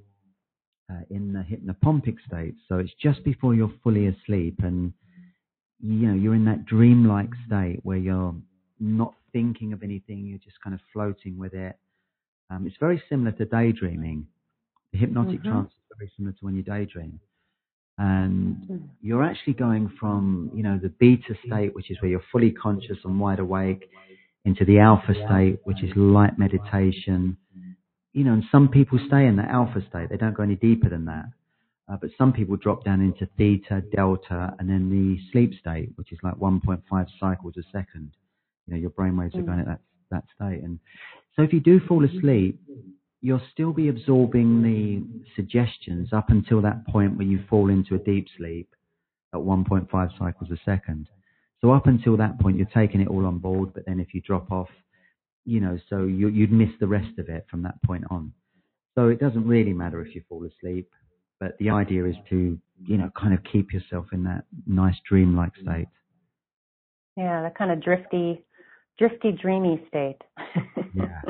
uh, in the hypnopompic state, so it's just before you're fully asleep and you know, you're in that dreamlike state where you're not thinking of anything, you're just kind of floating with it. Um, it's very similar to daydreaming. The hypnotic mm-hmm. trance is very similar to when you daydream. And mm-hmm. you're actually going from, you know, the beta state, which is where you're fully conscious and wide awake, into the alpha state, which is light meditation. You know, and some people stay in the alpha state. They don't go any deeper than that. Uh, but some people drop down into theta, delta, and then the sleep state, which is like 1.5 cycles a second. You know, your brain waves mm. are going at that, that state. And so if you do fall asleep, you'll still be absorbing the suggestions up until that point where you fall into a deep sleep at 1.5 cycles a second. So up until that point, you're taking it all on board. But then if you drop off, you know, so you, you'd miss the rest of it from that point on. So it doesn't really matter if you fall asleep. But the idea is to, you know, kind of keep yourself in that nice dreamlike state. Yeah, that kind of drifty, drifty, dreamy state. yeah,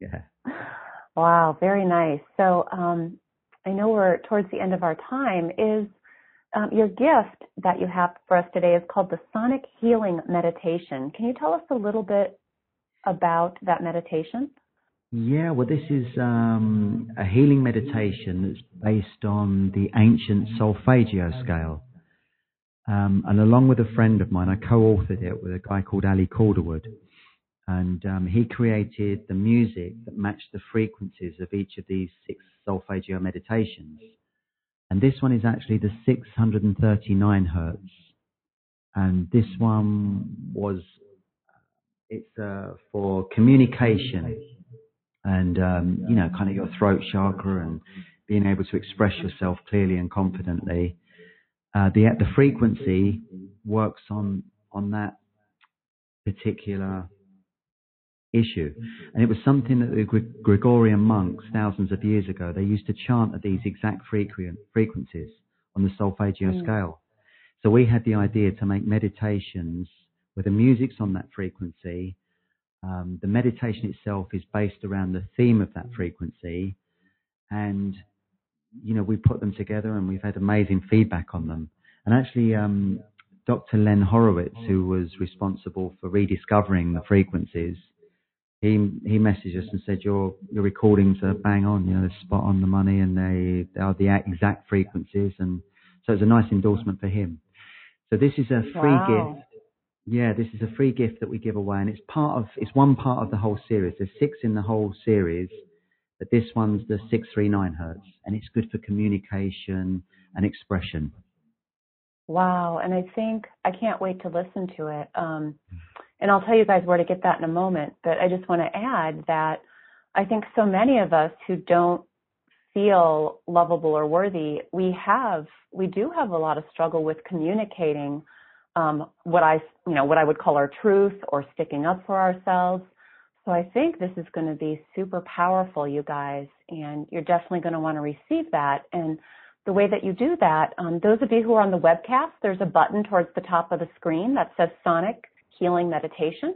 yeah. Wow, very nice. So um, I know we're towards the end of our time. Is um, your gift that you have for us today is called the Sonic Healing Meditation. Can you tell us a little bit about that meditation? Yeah, well, this is um, a healing meditation that's based on the ancient solfeggio scale. Um, and along with a friend of mine, I co-authored it with a guy called Ali Calderwood. And um, he created the music that matched the frequencies of each of these six solfeggio meditations. And this one is actually the 639 hertz. And this one was, it's uh, for communication and um, you know, kind of your throat chakra and being able to express yourself clearly and confidently. Uh, the the frequency works on on that particular issue, and it was something that the Gregorian monks thousands of years ago they used to chant at these exact frequencies on the solfeggio mm. scale. So we had the idea to make meditations where the music's on that frequency um, the meditation itself is based around the theme of that frequency, and you know we put them together and we've had amazing feedback on them. And actually, um, Dr. Len Horowitz, who was responsible for rediscovering the frequencies, he he messaged us and said your your recordings are bang on, you know, they're spot on the money and they, they are the exact frequencies, and so it's a nice endorsement for him. So this is a free Wow. gift. Yeah, this is a free gift that we give away, and it's part of it's one part of the whole series. There's six in the whole series, but this one's the six three nine hertz, and it's good for communication and expression. Wow. And I think I can't wait to listen to it. Um, and I'll tell you guys where to get that in a moment. But I just want to add that I think so many of us who don't feel lovable or worthy, we have, we do have a lot of struggle with communicating um, what I, you know, what I would call our truth or sticking up for ourselves. So I think this is going to be super powerful, you guys, and you're definitely going to want to receive that. And the way that you do that, um, those of you who are on the webcast, there's a button towards the top of the screen that says Sonic Healing Meditation.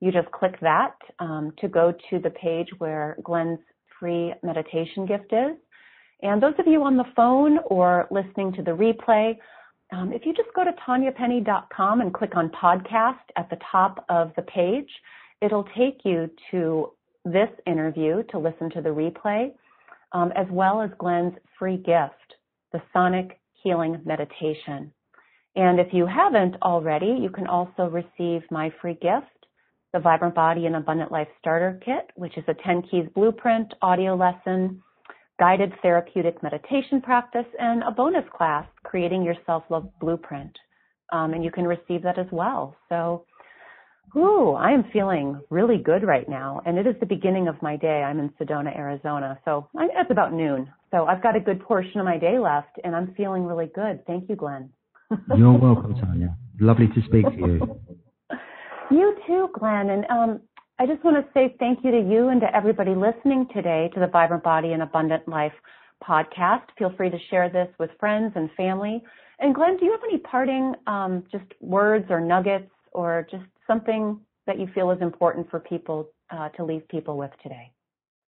You just click that um, to go to the page where Glenn's free meditation gift is. And those of you on the phone or listening to the replay, um, if you just go to tanyapenny.com and click on podcast at the top of the page, it'll take you to this interview to listen to the replay, um, as well as Glenn's free gift, the Sonic Healing Meditation. And if you haven't already, you can also receive my free gift, the Vibrant Body and Abundant Life Starter Kit, which is a 10 keys blueprint, audio lesson, guided therapeutic meditation practice, and a bonus class, Creating Your Self Love Blueprint. Um, and you can receive that as well. So, ooh, I am feeling really good right now. And it is the beginning of my day. I'm in Sedona, Arizona. So I, it's about noon. So I've got a good portion of my day left, and I'm feeling really good. Thank you, Glenn. You're welcome, Tanya. Lovely to speak to you. You too, Glenn. And um, I just want to say thank you to you and to everybody listening today to the Vibrant Body and Abundant Life podcast. Feel free to share this with friends and family. And Glenn, do you have any parting um, just words or nuggets or just something that you feel is important for people uh, to leave people with today?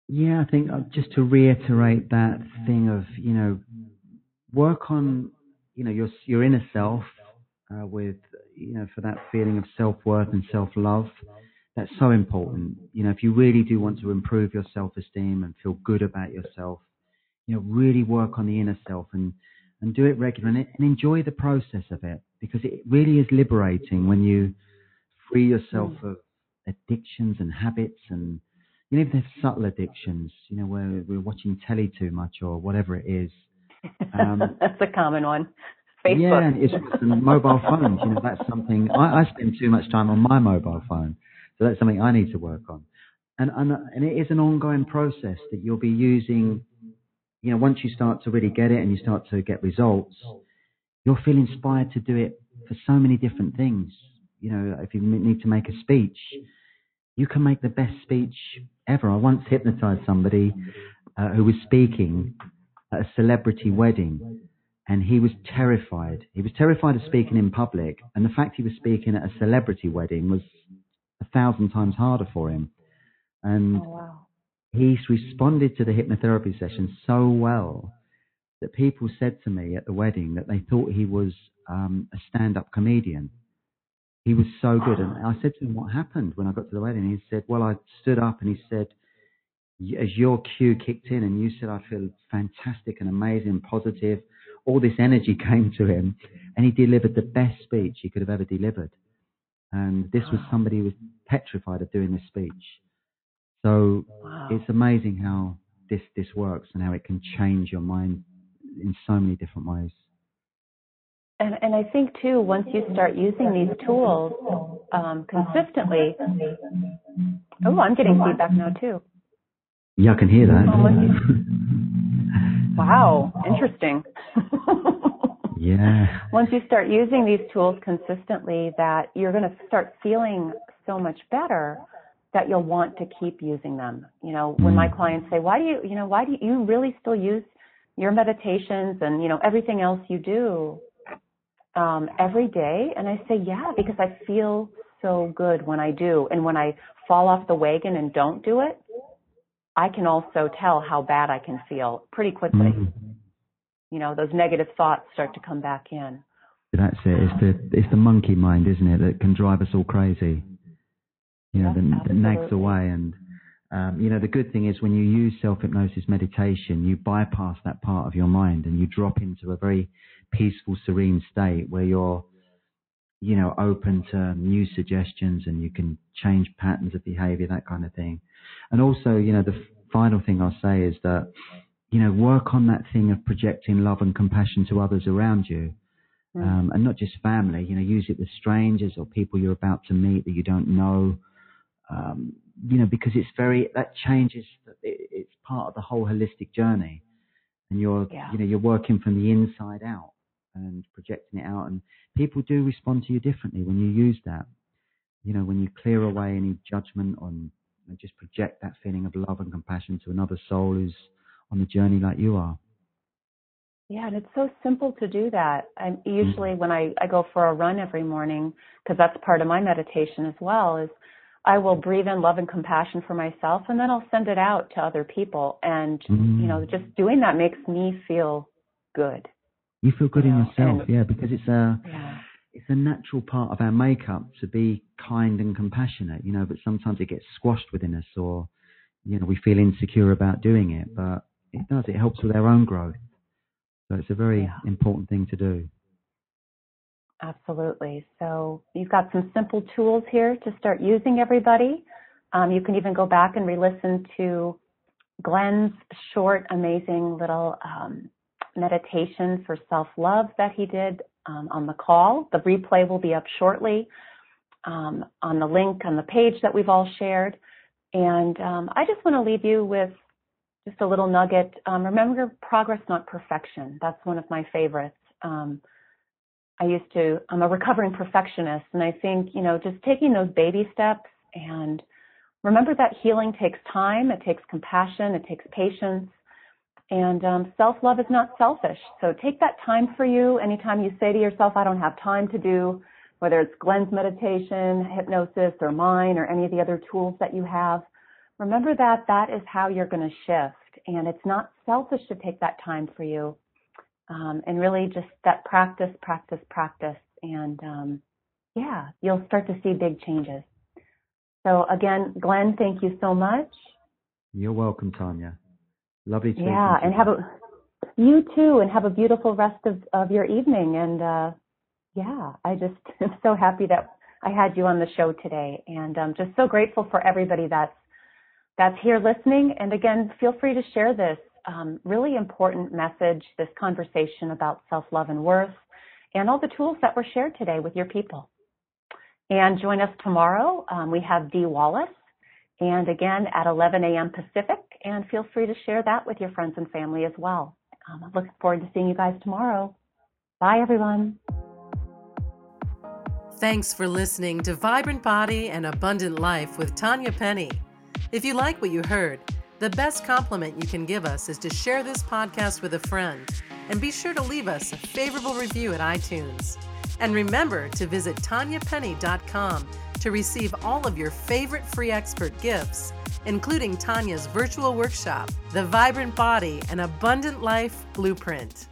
Yeah, I think uh, just to reiterate that thing of you know, work on you know your your inner self uh, with you know for that feeling of self worth and self love. That's so important. You know, if you really do want to improve your self esteem and feel good about yourself, you know, really work on the inner self and and do it regularly and enjoy the process of it because it really is liberating when you free yourself of addictions and habits and you know, if there's subtle addictions, you know, where we're watching telly too much or whatever it is. Um, That's a common one. yeah, Facebook. and it's mobile phones. You know, that's something I, I spend too much time on my mobile phone, so that's something I need to work on. And and and it is an ongoing process that you'll be using. You know, once you start to really get it and you start to get results, you'll feel inspired to do it for so many different things. You know, if you need to make a speech, you can make the best speech ever. I once hypnotized somebody uh, who was speaking at a celebrity wedding and he was terrified. He was terrified of speaking in public, and the fact he was speaking at a celebrity wedding was a thousand times harder for him. And Oh, wow. he's responded to the hypnotherapy session so well that people said to me at the wedding that they thought he was um, a stand-up comedian. He was so good, and I said to him, "What happened when I got to the wedding?" He said, "Well, I stood up and he said." As your cue kicked in, and you said, "I feel fantastic and amazing, positive," all this energy came to him, and he delivered the best speech he could have ever delivered. And this was somebody who was petrified of doing this speech. So Wow. it's amazing how this this works and how it can change your mind in so many different ways. And, and I think too, once you start using these tools um, consistently, oh, I'm getting feedback now too. Yeah, I can hear that. Wow, interesting. yeah, once you start using these tools consistently, that you're going to start feeling so much better that you'll want to keep using them. You know, when my Mm. clients say, "Why do you, you know, why do you, really still use your meditations and you know everything else you do um, every day?" And I say, "Yeah, because I feel so good when I do, and when I fall off the wagon and don't do it, I can also tell how bad I can feel pretty quickly." Mhm. You know, those negative thoughts start to come back in. that's it. It's the it's the monkey mind, isn't it, that can drive us all crazy. you know, that, that nags away. And, um, you know, the good thing is when you use self hypnosis meditation, you bypass that part of your mind and you drop into a very peaceful, serene state where you're, you know, open to new suggestions and you can change patterns of behavior, that kind of thing. And also, you know, the final thing I'll say is that, you know, work on that thing of projecting love and compassion to others around you. Mm. Um, and not just family, you know, use it with strangers or people you're about to meet that you don't know. Um, you know, because it's very, that changes, it's part of the whole holistic journey. And you're, yeah. you know, you're working from the inside out and projecting it out. And people do respond to you differently when you use that. You know, when you clear away any judgment on, and just project that feeling of love and compassion to another soul who's on the journey like you are. Yeah, and it's so simple to do that. I usually when I, I go for a run every morning, because that's part of my meditation as well, is I will breathe in love and compassion for myself and then I'll send it out to other people. And, mm. you know, just doing that makes me feel good. You feel good you in know? yourself, and, yeah, because it's a yeah. it's a natural part of our makeup to be kind and compassionate, you know, but sometimes it gets squashed within us or, you know, we feel insecure about doing it. But it does, it helps with our own growth. So it's a very yeah. important thing to do. Absolutely. So you've got some simple tools here to start using, everybody. Um, you can even go back and re-listen to Glenn's short, amazing little um, meditation for self-love that he did um, on the call. The replay will be up shortly um, on the link on the page that we've all shared. And um, I just want to leave you with just a little nugget. Um, remember progress, not perfection. That's one of my favorites. Um, I used to, I'm a recovering perfectionist, and I think, you know, just taking those baby steps and remember that healing takes time, it takes compassion, it takes patience, and um, self love is not selfish. So take that time for you. Anytime you say to yourself, I don't have time to do, whether it's Glenn's meditation, hypnosis, or mine, or any of the other tools that you have, remember that that is how you're going to shift. And it's not selfish to take that time for you. Um, and really just that practice, practice, practice. And um, yeah, you'll start to see big changes. So again, Glenn, thank you so much. You're welcome, Tanya. Lovely to Yeah, and have a you too, and have a beautiful rest of, of your evening. And uh, yeah, I just am so happy that I had you on the show today, and I'm just so grateful for everybody that's that's here listening. And again, feel free to share this um, really important message, this conversation about self love and worth, and all the tools that were shared today with your people. And join us tomorrow. Um, we have Dee Wallace, and again at 11 a.m. Pacific. And feel free to share that with your friends and family as well. Um, I'm looking forward to seeing you guys tomorrow. Bye, everyone. Thanks for listening to Vibrant Body and Abundant Life with Tanya Penny. If you like what you heard, the best compliment you can give us is to share this podcast with a friend and be sure to leave us a favorable review at iTunes. And remember to visit tanyapenny.com to receive all of your favorite free expert gifts, including Tanya's virtual workshop, The Vibrant Body and Abundant Life Blueprint.